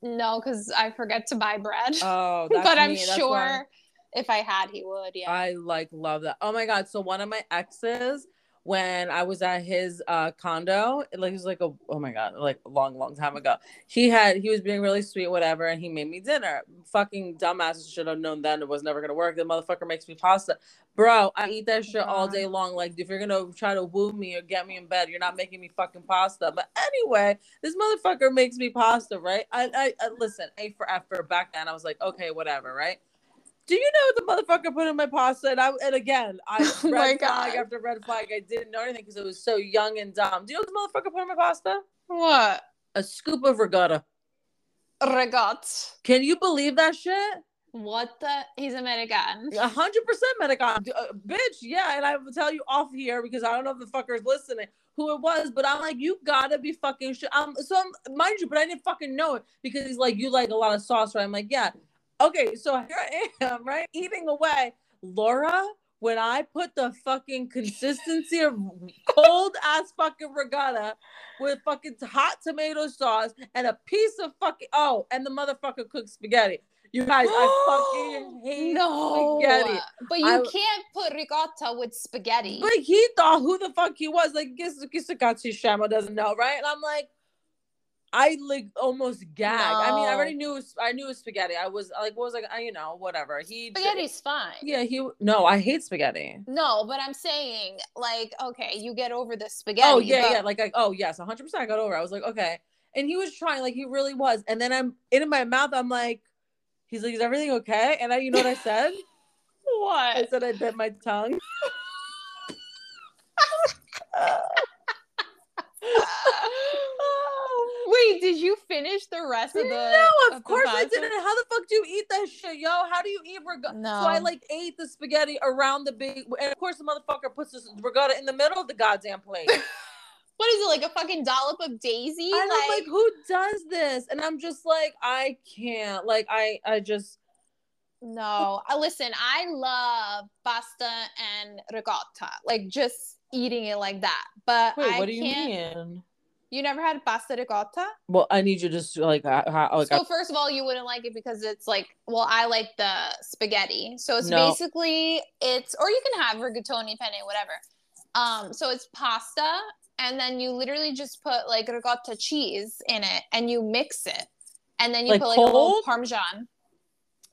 S1: No, because I forget to buy bread.
S2: Oh, that's
S1: but I'm
S2: me.
S1: Sure if I had, he would. Yeah.
S2: I like love that. Oh my god! So one of my exes, when I was at his uh condo, it, like it was like a oh my god, like a long, long time ago. He had he was being really sweet, whatever, and he made me dinner. Fucking dumbasses should have known then it was never gonna work. The motherfucker makes me pasta, bro. I eat that shit all day long. Like if you're gonna try to woo me or get me in bed, you're not making me fucking pasta. But anyway, this motherfucker makes me pasta, right? I I, I listen, A for effort. Back then, I was like, okay, whatever, right? Do you know what the motherfucker put in my pasta? And I and again, I
S1: Oh my
S2: red flag
S1: God.
S2: after red flag. I didn't know anything because it was so young and dumb. Do you know what the motherfucker put in my pasta?
S1: what?
S2: A scoop of ricotta.
S1: Regat.
S2: Can you believe that shit?
S1: What the? He's American.
S2: A hundred percent Medigan, D- uh, bitch. Yeah, and I will tell you off here because I don't know if the fucker's listening who it was, but I'm like, you gotta be fucking shit. Um, so I'm, mind you, but I didn't fucking know it because he's like, you like a lot of sauce, right? I'm like, yeah. Okay, so here I am, right, eating away. Laura, when I put the fucking consistency of cold ass fucking ricotta with fucking hot tomato sauce and a piece of fucking oh, and the motherfucker cooked spaghetti. You guys, I fucking hate
S1: no,
S2: spaghetti.
S1: but you
S2: I-
S1: can't put ricotta with spaghetti.
S2: But he thought who the fuck he was. Like, Kisakatsu Shamo doesn't know, right? And I'm like, I like almost gagged. I mean, I already knew was, I knew it was spaghetti. I was like, what was like, I, you know, whatever. He
S1: Spaghetti's fine.
S2: Yeah, he. No, I hate spaghetti.
S1: No, but I'm saying, like, okay, you get over the oh, spaghetti.
S2: oh yeah,
S1: but-
S2: yeah. Like, I, oh yes, 100. percent I got over. I was like, okay. And he was trying, like he really was. And then I'm in my mouth. I'm like, he's like, is everything okay? And I, you know what I said?
S1: What?
S2: I said I bit my tongue.
S1: Wait, did you finish the rest of the?
S2: no, of
S1: the
S2: course I didn't. How the fuck do you eat that shit, yo? How do you eat ricotta?
S1: No.
S2: So I like ate the spaghetti around the big, and of course the motherfucker puts this ricotta in the middle of the goddamn plate.
S1: What is it like a fucking dollop of daisy?
S2: and I'm like, who does this? And I'm just like, I can't. Like, I, I just.
S1: no. Uh, listen, I love pasta and ricotta, like just eating it like that. But
S2: Wait,
S1: I
S2: what do you
S1: can't.
S2: mean?
S1: You never had pasta ricotta?
S2: Well, I need you to just like, how, how, like,
S1: so first of all, you wouldn't like it because it's like, well, I like the spaghetti. So it's
S2: No.
S1: basically it's, or you can have rigatoni, penne, whatever. Um, so it's pasta, and then you literally just put like ricotta cheese in it, and you mix it, and then you
S2: Like
S1: put like a little parmesan.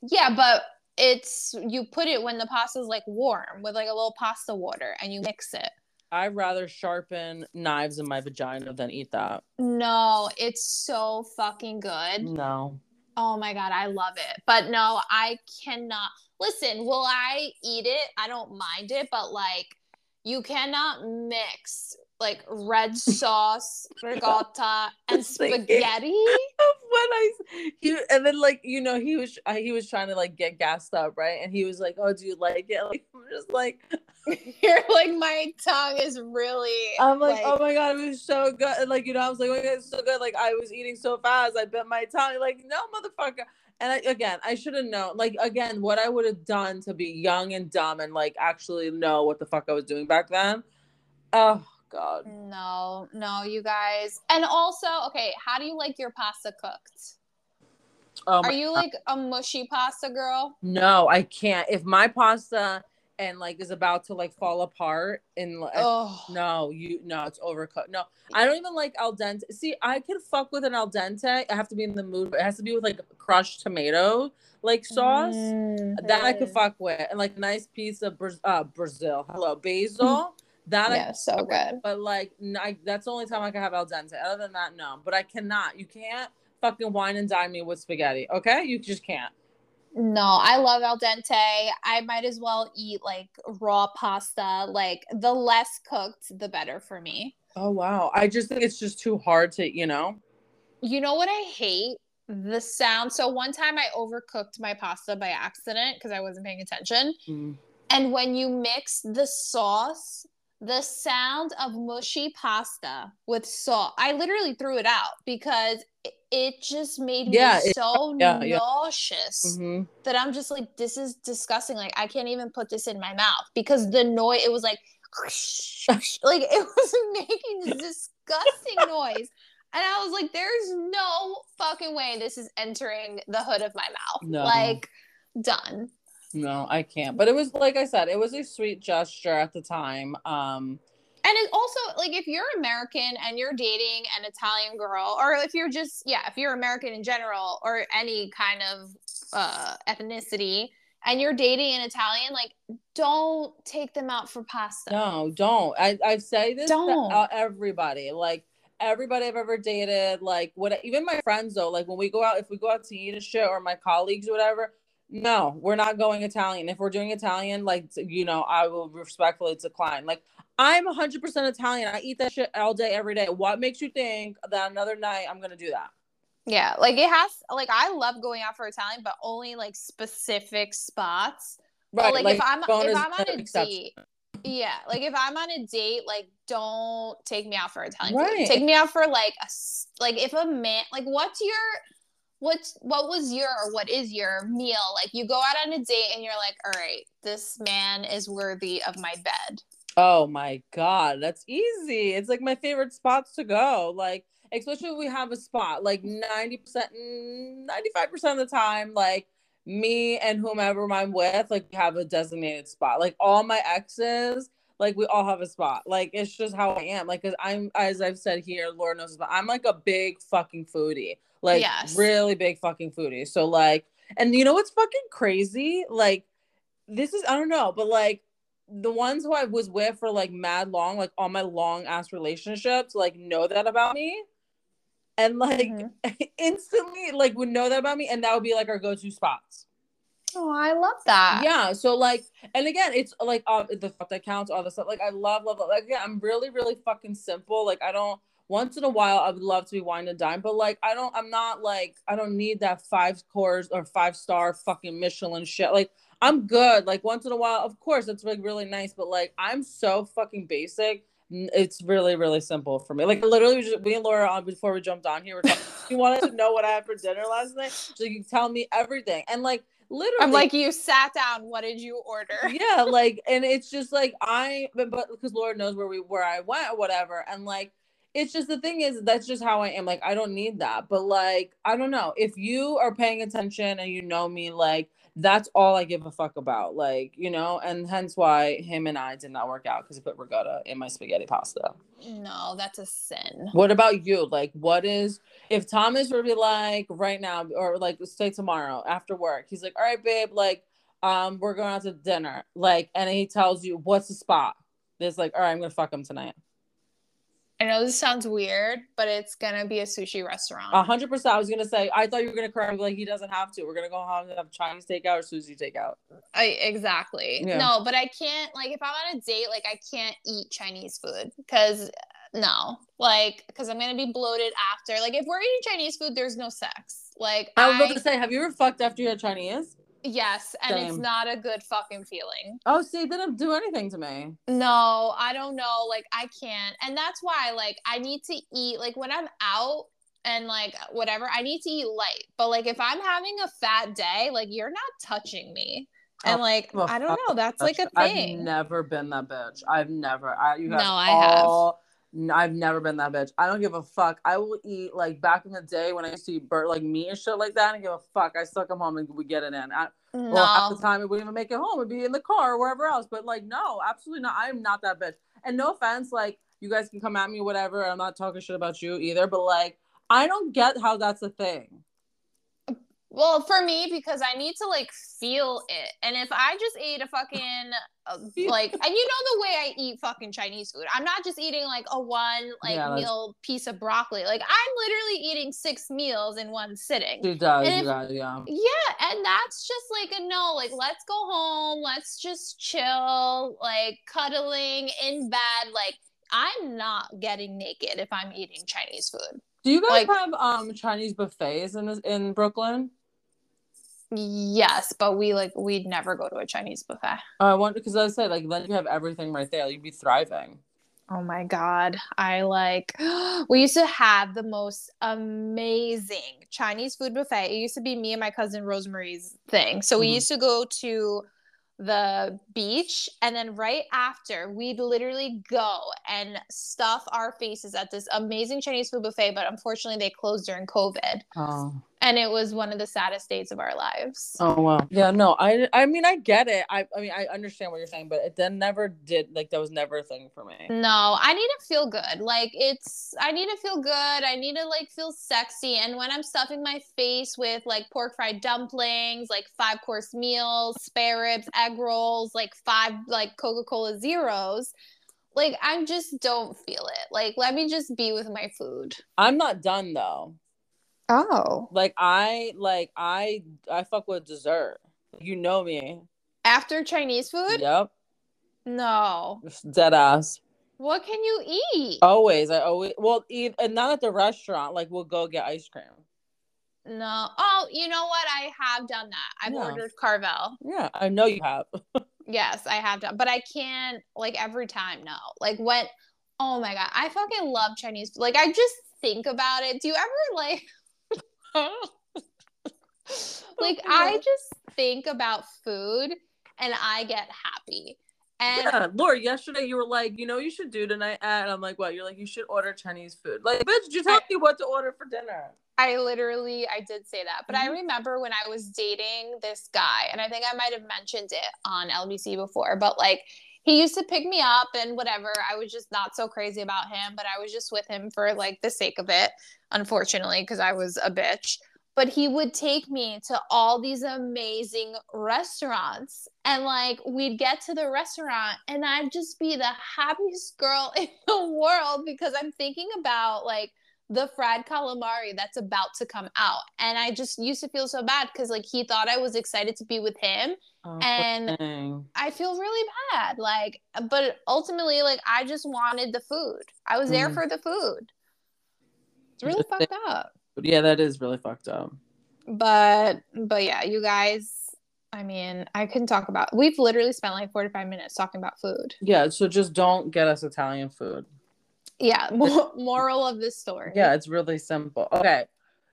S1: Yeah, but it's you put it when the pasta's like warm with like a little pasta water, and you mix it.
S2: I'd rather sharpen knives in my vagina than eat that.
S1: No, it's so fucking good.
S2: No.
S1: Oh my god, I love it. But no, I cannot. Listen, will I eat it? I don't mind it, but like you cannot mix like red sauce, ricotta, and spaghetti.
S2: when I he and then like you know he was uh, he was trying to like get gassed up right? And he was like oh do you like it? Like I'm just like
S1: You're like my tongue is really
S2: I'm like, oh my god it was so good. And, like you know I was like oh my god it's so good. Like I was eating so fast I bit my tongue like no motherfucker. And I, again I should have known like again what I would have done to be young and dumb and like actually know what the fuck I was doing back then oh god
S1: No, no, you guys. And also, okay, how do you like your pasta cooked?
S2: oh
S1: Are you like a mushy pasta girl?
S2: no I can't if my pasta and like is about to like fall apart and like
S1: Oh,
S2: No, you no, it's overcooked. No, I don't even like al dente. See, I can fuck with an al dente. I have to be in the mood, but it has to be with like crushed tomato like sauce. That I could
S1: Mhm.
S2: fuck with, and like a nice piece of Bra- uh, Brazil. Hello, basil. That I
S1: Yeah, so good.
S2: but like I, that's the only time I can have al dente. Other than that, no. But I cannot. You can't fucking wine and dine me with spaghetti. Okay, you just can't.
S1: No, I love al dente. I might as well eat like raw pasta. Like the less cooked, the better for me.
S2: Oh wow, I just think it's just too hard to, you know.
S1: You know what I hate? the sound. So one time I overcooked my pasta by accident because I wasn't paying attention.
S2: Mm.
S1: And when you mix the sauce, the sound of mushy pasta with salt, I literally threw it out because it, just made
S2: Yeah,
S1: me so
S2: yeah, yeah.
S1: nauseous
S2: hmm
S1: that I'm just like, this is disgusting. Like, I can't even put this in my mouth because the noise, it was like, like it was making this disgusting noise. And I was like, there's no fucking way this is entering the hood of my mouth.
S2: No.
S1: Like, done.
S2: No, I can't. But it was like I said, it was a sweet gesture at the time. Um,
S1: And it also like if you're American and you're dating an Italian girl, or if you're just yeah, if you're American in general or any kind of uh, ethnicity, and you're dating an Italian, like don't take them out for pasta.
S2: no, don't. I I say this
S1: Don't.
S2: to uh, everybody. Like everybody I've ever dated, like what even my friends though, like when we go out, if we go out to eat and shit, or my colleagues or whatever. No, we're not going Italian. If we're doing Italian, like you know, I will respectfully decline. Like I'm 100% Italian. I eat that shit all day, every day. What makes you think that another night I'm gonna do that?
S1: Yeah, like it has like I love going out for Italian, but only like specific spots. But, like, if I'm if I'm on a
S2: exception.
S1: date, yeah, like if I'm on a date, like don't take me out for Italian
S2: Right.
S1: food. Take me out for like a, like if a man like what's your what's what was your or what is your meal? Like you go out on a date and you're like, all right, this man is worthy of my bed.
S2: Oh my god, that's easy. It's like my favorite spots to go. Like, especially if we have a spot, like 90%, mm, 95% of the time, like me and whomever I'm with, like have a designated spot. Like all my exes, like we all have a spot. Like it's just how I am. Like, cause I'm as I've said here, Lord knows, but I'm like a big fucking foodie. Like
S1: Yes.
S2: really big fucking foodie. So like, and you know what's fucking crazy? Like, this is I don't know, but like the ones who I was with for like mad long, like all my long ass relationships, like know that about me. And like
S1: Mhm.
S2: instantly like would know that about me and that would be like our go-to spots.
S1: Oh, I love that.
S2: yeah. So like and again it's like uh, the fuck that counts, all the stuff. Like I love, love, love like yeah, I'm really, really fucking simple. Like I don't once in a while I would love to be wine and dine, but like I don't I'm not like I don't need that five course or five star fucking Michelin shit. Like I'm good. Like once in a while, of course, it's like really nice, but like I'm so fucking basic. It's really, really simple for me. Like literally, we just, me and Laura on before we jumped on here, we're talking. she wanted to know what I had for dinner last night, so you can tell me everything. And like literally,
S1: I'm like, you sat down. What did you order?
S2: yeah, like, and it's just like I, but but because Lord knows where we where I went or whatever, and like. It's just the thing is that's just how I am. Like I don't need that. But like I don't know. If you are paying attention and you know me, like that's all I give a fuck about. Like, you know, and hence why him and I did not work out because he put ricotta in my spaghetti pasta.
S1: No, that's a sin.
S2: What about you? Like, what is if Thomas were to be like right now, or like say tomorrow after work, he's like, All right, babe, like, um, we're going out to dinner, like, and he tells you what's the spot. There's like, all right, I'm gonna fuck him tonight.
S1: I know this sounds weird, but it's gonna be a sushi restaurant.
S2: A hundred percent. I was gonna say, I thought you were gonna cry. Like he doesn't have to. We're gonna go home and have Chinese takeout or sushi takeout.
S1: I, exactly.
S2: Yeah.
S1: No, but I can't like if I'm on a date, like I can't eat Chinese food because no, like because I'm gonna be bloated after. Like if we're eating Chinese food, there's no sex. Like
S2: I was
S1: I,
S2: about to say, have you ever fucked after you had Chinese?
S1: Yes, and it's not a good fucking feeling.
S2: Oh, see, it didn't do anything to me.
S1: No, I don't know. Like I can't, and that's why like I need to eat. Like when I'm out and like whatever, I need to eat light. But like if I'm having a fat day, like you're not touching me. And
S2: Oh,
S1: like
S2: well,
S1: I don't know, that's like a
S2: I've
S1: thing.
S2: never been that bitch. I've never. I, you guys
S1: No, I have.
S2: all, I've never been that bitch. I don't give a fuck. I will eat like back in the day when I used to eat bur- like meat and shit like that. I don't give a fuck. I still come home and we get it in. I,
S1: no.
S2: Well, half the time it wouldn't even make it home. It'd be in the car or wherever else. But like, no, absolutely not. I am not that bitch. And no offense, like you guys can come at me, whatever. I'm not talking shit about you either. But like, I don't get how that's a thing.
S1: Well, for me, because I need to like feel it. And if I just ate a fucking uh, like, and you know the way I eat fucking Chinese food, I'm not just eating like a one like
S2: Yeah,
S1: meal piece of broccoli. Like I'm literally eating six meals in one sitting.
S2: She does,
S1: if-
S2: guys, yeah.
S1: Yeah, and that's just like a no. Like let's go home. Let's just chill. Like cuddling in bed. Like I'm not getting naked if I'm eating Chinese food.
S2: Do you guys
S1: Like-
S2: have um Chinese buffets in this, in Brooklyn?
S1: Yes, but we like we'd never go to a Chinese buffet.
S2: I wonder because I said like then you have everything right there. You'd be thriving.
S1: Oh my god. I like we used to have the most amazing Chinese food buffet. It used to be me and my cousin Rosemary's thing. So we
S2: Mhm.
S1: used to go to the beach and then right after we'd literally go and stuff our faces at this amazing Chinese food buffet, but unfortunately they closed during COVID.
S2: Oh.
S1: And it was one of the saddest days of our lives.
S2: Oh wow. Yeah, no, I I mean I get it. I I mean I understand what you're saying, but it then never did like that was never a thing for me.
S1: No, I need to feel good. Like it's I need to feel good. I need to like feel sexy. And when I'm stuffing my face with like pork fried dumplings, like five course meals, spare ribs, egg rolls, like five like Coca-Cola zeros, like I just don't feel it. Like let me just be with my food.
S2: I'm not done though.
S1: Oh.
S2: Like I like I I fuck with dessert. You know me.
S1: After Chinese food?
S2: Yep.
S1: No.
S2: Dead ass.
S1: What can you eat?
S2: Always. I always well eat and not at the restaurant. Like we'll go get ice cream.
S1: No. Oh, you know what? I have done that. I've
S2: Yeah.
S1: ordered Carvel.
S2: Yeah, I know you have.
S1: Yes, I have done, but I can't like every time. No, like what oh my god, I fucking love Chinese. food. Like I just think about it. Do you ever like, like I just think about food and I get happy. And
S2: Yeah, Laura, yesterday you were like, you know, you should do tonight at. And I'm like, what? You're like, you should order Chinese food. Like, bitch, you tell
S1: I-
S2: me what to order for dinner.
S1: I literally I did say that, but I
S2: Mhm.
S1: remember when I was dating this guy, and I think I might have mentioned it on LBC before, but like he used to pick me up and whatever. I was just not so crazy about him, but I was just with him for like the sake of it, unfortunately, because I was a bitch. But he would take me to all these amazing restaurants. And like we'd get to the restaurant and I'd just be the happiest girl in the world because I'm thinking about like the fried calamari that's about to come out. And I just used to feel so bad because like he thought I was excited to be with him.
S2: Oh,
S1: And-
S2: dang.
S1: I feel really bad. Like, but ultimately, like I just wanted the food. I was there
S2: Mhm.
S1: for the food. It's really fucked up.
S2: But yeah, that is really fucked up.
S1: But but yeah, you guys, I mean, I couldn't talk about we've literally spent like 45 minutes talking about food.
S2: Yeah, so just don't get us Italian food.
S1: Yeah, mo- moral of this story.
S2: Yeah, it's really simple. Okay,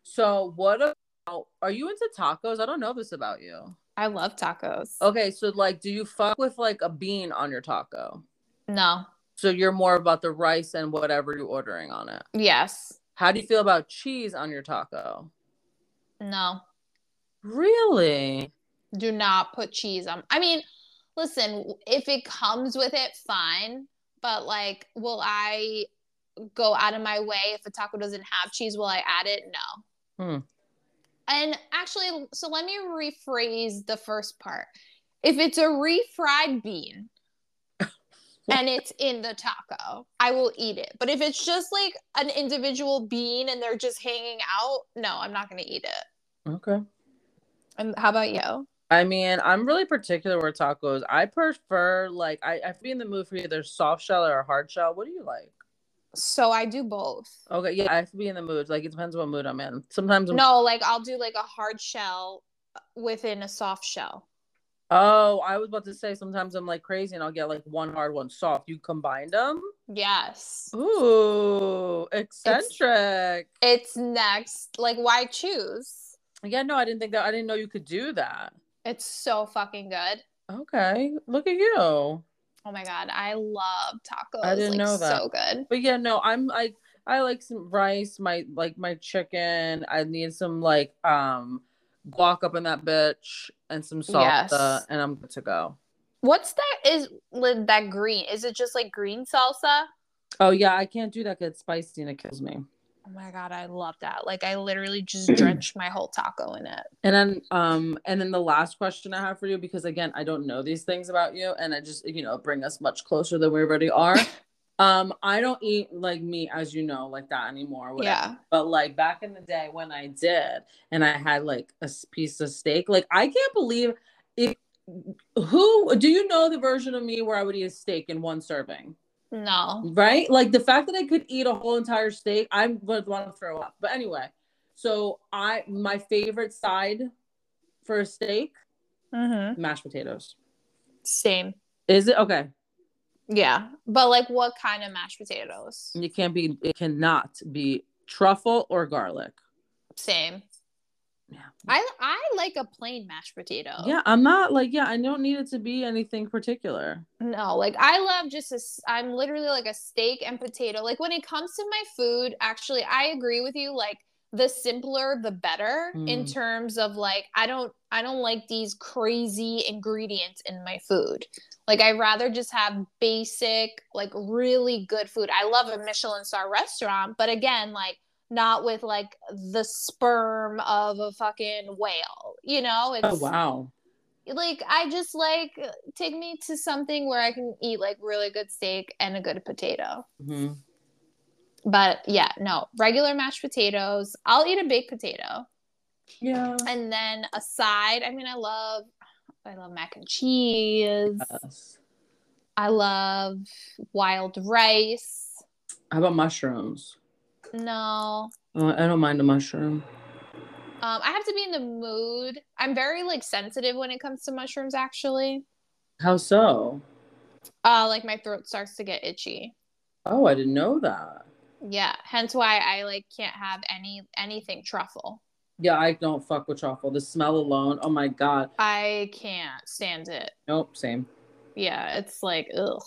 S2: so what about? Are you into tacos? I don't know this about you.
S1: I love tacos.
S2: Okay, so like, do you fuck with like a bean on your taco?
S1: No.
S2: So you're more about the rice and whatever you're ordering on it.
S1: Yes.
S2: How do you feel about cheese on your taco?
S1: No.
S2: Really?
S1: do not put cheese on. I mean, listen, if it comes with it, fine. But like, will I go out of my way if a taco doesn't have cheese? Will I add it? No.
S2: Hmm.
S1: And actually, so let me rephrase the first part. If it's a refried bean and it's in the taco, I will eat it. But if it's just like an individual bean and they're just hanging out, no, I'm not going to eat it.
S2: Okay.
S1: And how about you?
S2: I mean, I'm really particular with tacos. I prefer like I, I have to be in the mood for either soft shell or hard shell. What do you like?
S1: So I do both.
S2: Okay, yeah, I have to be in the mood. Like it depends what mood I'm in. Sometimes I'm
S1: No, like I'll do like a hard shell within a soft shell.
S2: Oh, I was about to say sometimes I'm like crazy and I'll get like one hard, one soft. You combined them?
S1: Yes.
S2: Ooh, eccentric.
S1: It's next. Like, why choose?
S2: Yeah, no, I didn't think that. I didn't know you could do that.
S1: It's so fucking good.
S2: Okay, look at you.
S1: Oh my god, I love tacos.
S2: I didn't
S1: like,
S2: know that.
S1: So good.
S2: But yeah, no, I'm like I like some rice, my like my chicken. I need some like um guac up in that bitch and some salsa,
S1: Yes.
S2: and I'm good to go.
S1: What's that? Is that green? Is it just like green salsa?
S2: Oh yeah, I can't do that because it's spicy and it kills me.
S1: Oh my god, I love that. Like, I literally just drenched my whole taco in it.
S2: And then um and then the last question I have for you because again I don't know these things about you and I just you know bring us much closer than we already are. um I don't eat like meat as you know like that anymore. Whatever.
S1: Yeah.
S2: But like back in the day when I did and I had like a piece of steak, like I can't believe if who do you know the version of me where I would eat a steak in one serving?
S1: No.
S2: Right? Like the fact that I could eat a whole entire steak, I would want to throw up. But anyway, so I my favorite side for a steak,
S1: Mm-hmm.
S2: mashed potatoes.
S1: Same.
S2: Is it okay?
S1: Yeah. But like what kind of mashed potatoes?
S2: It can't be. It cannot be truffle or garlic.
S1: Same.
S2: Yeah.
S1: I I like a plain mashed potato.
S2: Yeah, I'm not like yeah. I don't need it to be anything particular.
S1: No, like I love just a I'm literally like a steak and potato. Like when it comes to my food, actually, I agree with you. Like the simpler, the better. In
S2: Mm.
S1: terms of like, I don't, I don't like these crazy ingredients in my food. Like I'd rather just have basic, like really good food. I love a Michelin star restaurant, but again, like not with like the sperm of a fucking whale. You know, it's
S2: Oh wow.
S1: like I just like take me to something where I can eat like really good steak and a good potato.
S2: hmm
S1: But yeah, no, regular mashed potatoes. I'll eat a baked potato.
S2: Yeah.
S1: And then a side, I mean I love I love mac and cheese.
S2: Yes.
S1: I love wild rice.
S2: How about mushrooms?
S1: No.
S2: Oh, I don't mind a mushroom.
S1: Um, I have to be in the mood. I'm very like sensitive when it comes to mushrooms actually.
S2: How so?
S1: Uh like my throat starts to get itchy.
S2: Oh, I didn't know that.
S1: Yeah, hence why I like can't have any anything truffle.
S2: Yeah, I don't fuck with truffle. The smell alone. Oh my god.
S1: I can't stand it.
S2: Nope. Same.
S1: Yeah, it's like ugh.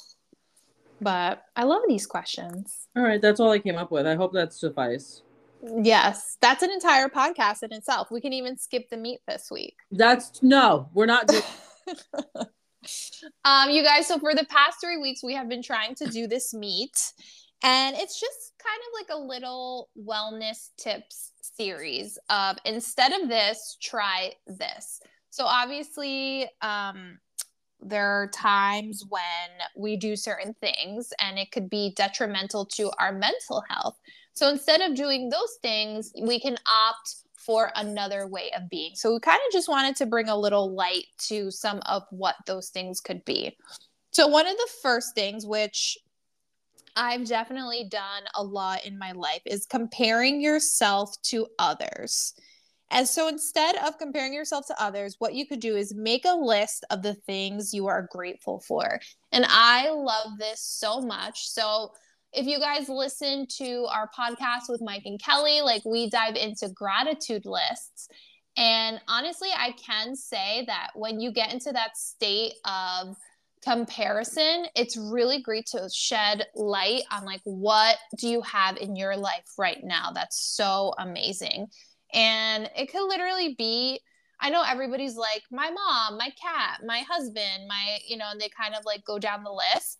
S1: But I love these questions.
S2: All right, that's all I came up with. I hope that suffice.
S1: Yes, that's an entire podcast in itself. We can even skip the meat this week.
S2: That's no, we're not doing.
S1: um, you guys, so for the past three weeks, we have been trying to do this meet, and it's just kind of like a little wellness tips series of instead of this, try this. So obviously, um, there are times when we do certain things and it could be detrimental to our mental health. So instead of doing those things, we can opt for another way of being. So we kind of just wanted to bring a little light to some of what those things could be. So one of the first things which I've definitely done a lot in my life is comparing yourself to others. And so instead of comparing yourself to others, what you could do is make a list of the things you are grateful for. And I love this so much. So if you guys listen to our podcast with Mike and Kelly, like we dive into gratitude lists. And honestly, I can say that when you get into that state of comparison, it's really great to shed light on like what do you have in your life right now that's so amazing. And it could literally be I know everybody's like my mom, my cat, my husband, my you know, and they kind of like go down the list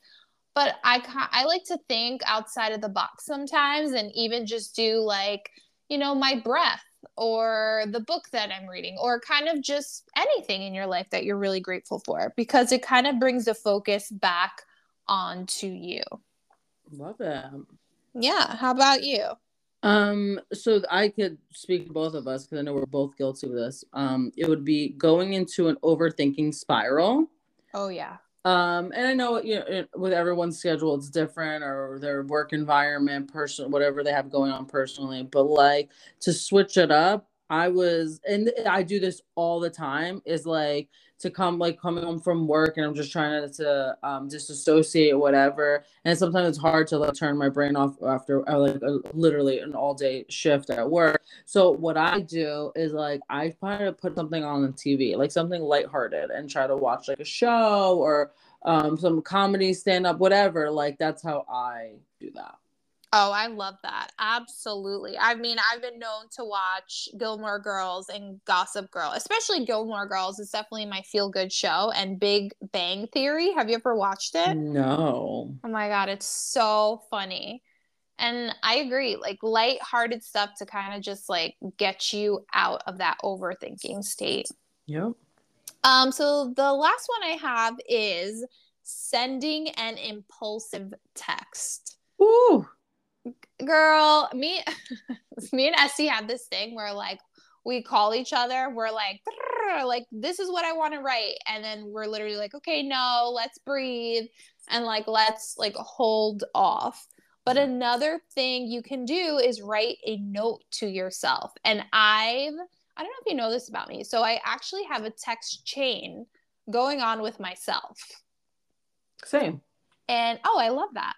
S1: but I I like to think outside of the box sometimes and even just do like you know my breath or the book that I'm reading or kind of just anything in your life that you're really grateful for because it kind of brings the focus back onto you.
S2: Love it.
S1: Yeah, how about you?
S2: Um, so I could speak to both of us because I know we're both guilty of this. Um, it would be going into an overthinking spiral.
S1: Oh yeah.
S2: Um, and I know you know it- with everyone's schedule it's different or their work environment, person, whatever they have going on personally. But like to switch it up, I was and I do this all the time. Is like to come like coming home from work and I'm just trying to, to um disassociate whatever. And sometimes it's hard to like turn my brain off after uh, like a, literally an all day shift at work. So what I do is like I try to put something on the TV, like something lighthearted, and try to watch like a show or um, some comedy, stand up, whatever. Like that's how I do that.
S1: Oh, I love that. Absolutely. I mean, I've been known to watch Gilmore Girls and Gossip Girl, especially Gilmore Girls is definitely my feel good show and Big Bang Theory. Have you ever watched it?
S2: No.
S1: Oh my god, it's so funny. And I agree, like light-hearted stuff to kind of just like get you out of that overthinking state.
S2: Yep.
S1: Um so the last one I have is sending an impulsive text.
S2: Ooh.
S1: Girl, me me and Este have this thing where like we call each other. We're like, like this is what I want to write, and then we're literally like, okay, no, let's breathe and like let's like hold off. But another thing you can do is write a note to yourself. And I've I don't know if you know this about me. So I actually have a text chain going on with myself.
S2: Same.
S1: And oh, I love that.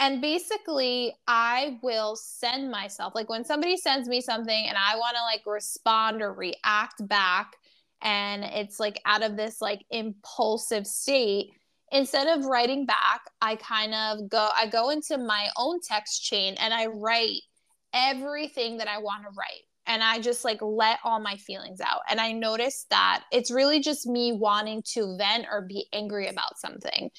S1: And basically, I will send myself, like when somebody sends me something and I want to like respond or react back, and it's like out of this like impulsive state, instead of writing back, I kind of go, I go into my own text chain and I write everything that I want to write. And I just like let all my feelings out. And I noticed that it's really just me wanting to vent or be angry about something.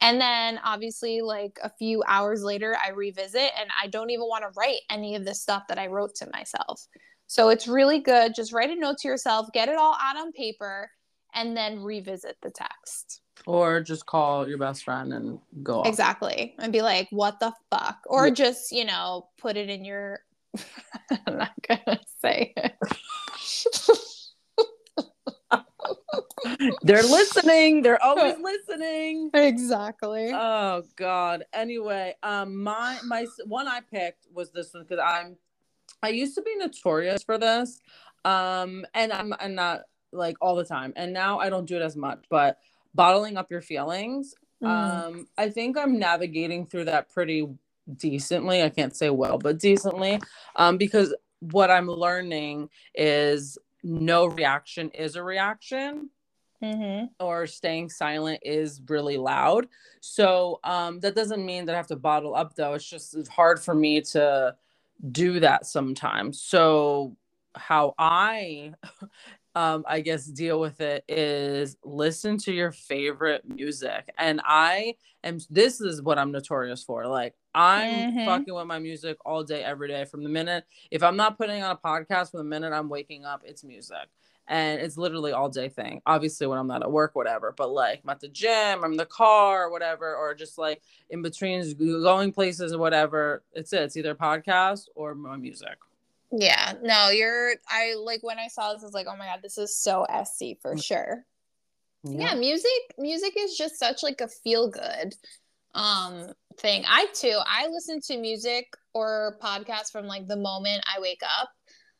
S1: And then obviously, like a few hours later, I revisit and I don't even want to write any of the stuff that I wrote to myself. So it's really good. Just write a note to yourself, get it all out on paper, and then revisit the text.
S2: Or just call your best friend and go off.
S1: Exactly. And be like, what the fuck? Or yeah. just, you know, put it in your. I'm not going to say it.
S2: They're listening. They're always listening.
S1: Exactly.
S2: Oh God. Anyway, um, my my one I picked was this one because I'm I used to be notorious for this, um, and I'm I'm not like all the time, and now I don't do it as much. But bottling up your feelings, mm. um, I think I'm navigating through that pretty decently. I can't say well, but decently, um, because what I'm learning is no reaction is a reaction mm-hmm. or staying silent is really loud. So um, that doesn't mean that I have to bottle up, though. It's just it's hard for me to do that sometimes. So how I um, I guess deal with it is listen to your favorite music. And I am this is what I'm notorious for. Like I'm mm-hmm. fucking with my music all day, every day. From the minute if I'm not putting on a podcast from the minute I'm waking up, it's music and it's literally all day thing. Obviously, when I'm not at work, whatever, but like I'm at the gym, I'm in the car, or whatever, or just like in between going places or whatever. It's it. It's either podcast or my music.
S1: Yeah, no, you're. I like when I saw this, I was like, oh my god, this is so Este for mm. sure. Yeah. yeah, music, music is just such like a feel good um thing. I too, I listen to music or podcasts from like the moment I wake up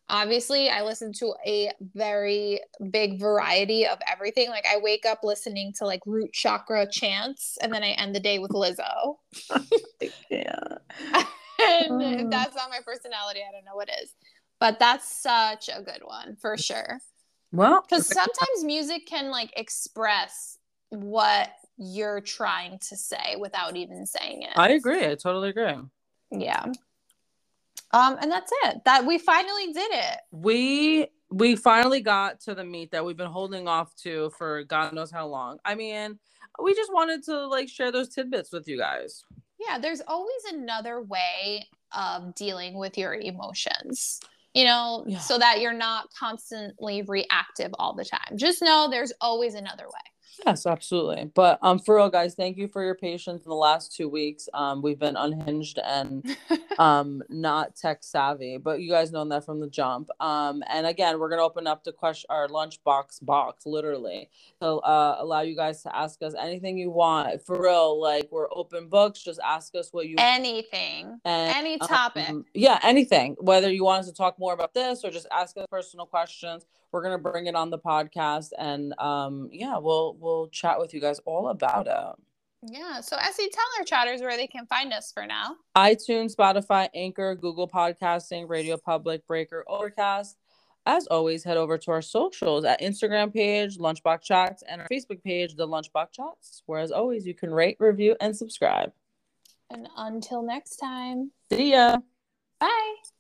S1: obviously i listen to a very big variety of everything. Like i wake up listening to like root chakra chants and then i end the day with lizzo. Yeah and if that's not my personality. I don't know what is. But that's such a good one for sure.
S2: Well
S1: because sometimes music can like express what you're trying to say without even saying it.
S2: I agree. I totally agree.
S1: Yeah um, and that's it. That we finally did it.
S2: We we finally got to the meet that we've been holding off to for God knows how long. I mean, we just wanted to like share those tidbits with you guys.
S1: Yeah, there's always another way of dealing with your emotions. You know, yeah. so that you're not constantly reactive all the time. Just know there's always another way.
S2: Yes, absolutely. But um, for real, guys, thank you for your patience in the last two weeks. Um, we've been unhinged and um not tech savvy, but you guys know that from the jump. Um, and again, we're gonna open up the question our lunchbox box, literally, to uh, allow you guys to ask us anything you want. For real, like we're open books. Just ask us what you
S1: anything, and, any topic. Um,
S2: yeah, anything. Whether you want us to talk more about this or just ask us personal questions we're gonna bring it on the podcast and um yeah we'll we'll chat with you guys all about it.
S1: Yeah so Este tell our chatters where they can find us for now.
S2: itunes spotify anchor google podcasting radio public breaker overcast. As always head over to our socials at instagram page lunchbox chats and our facebook page the lunchbox chats where as always you can rate review and subscribe.
S1: And until next time.
S2: See ya.
S1: Bye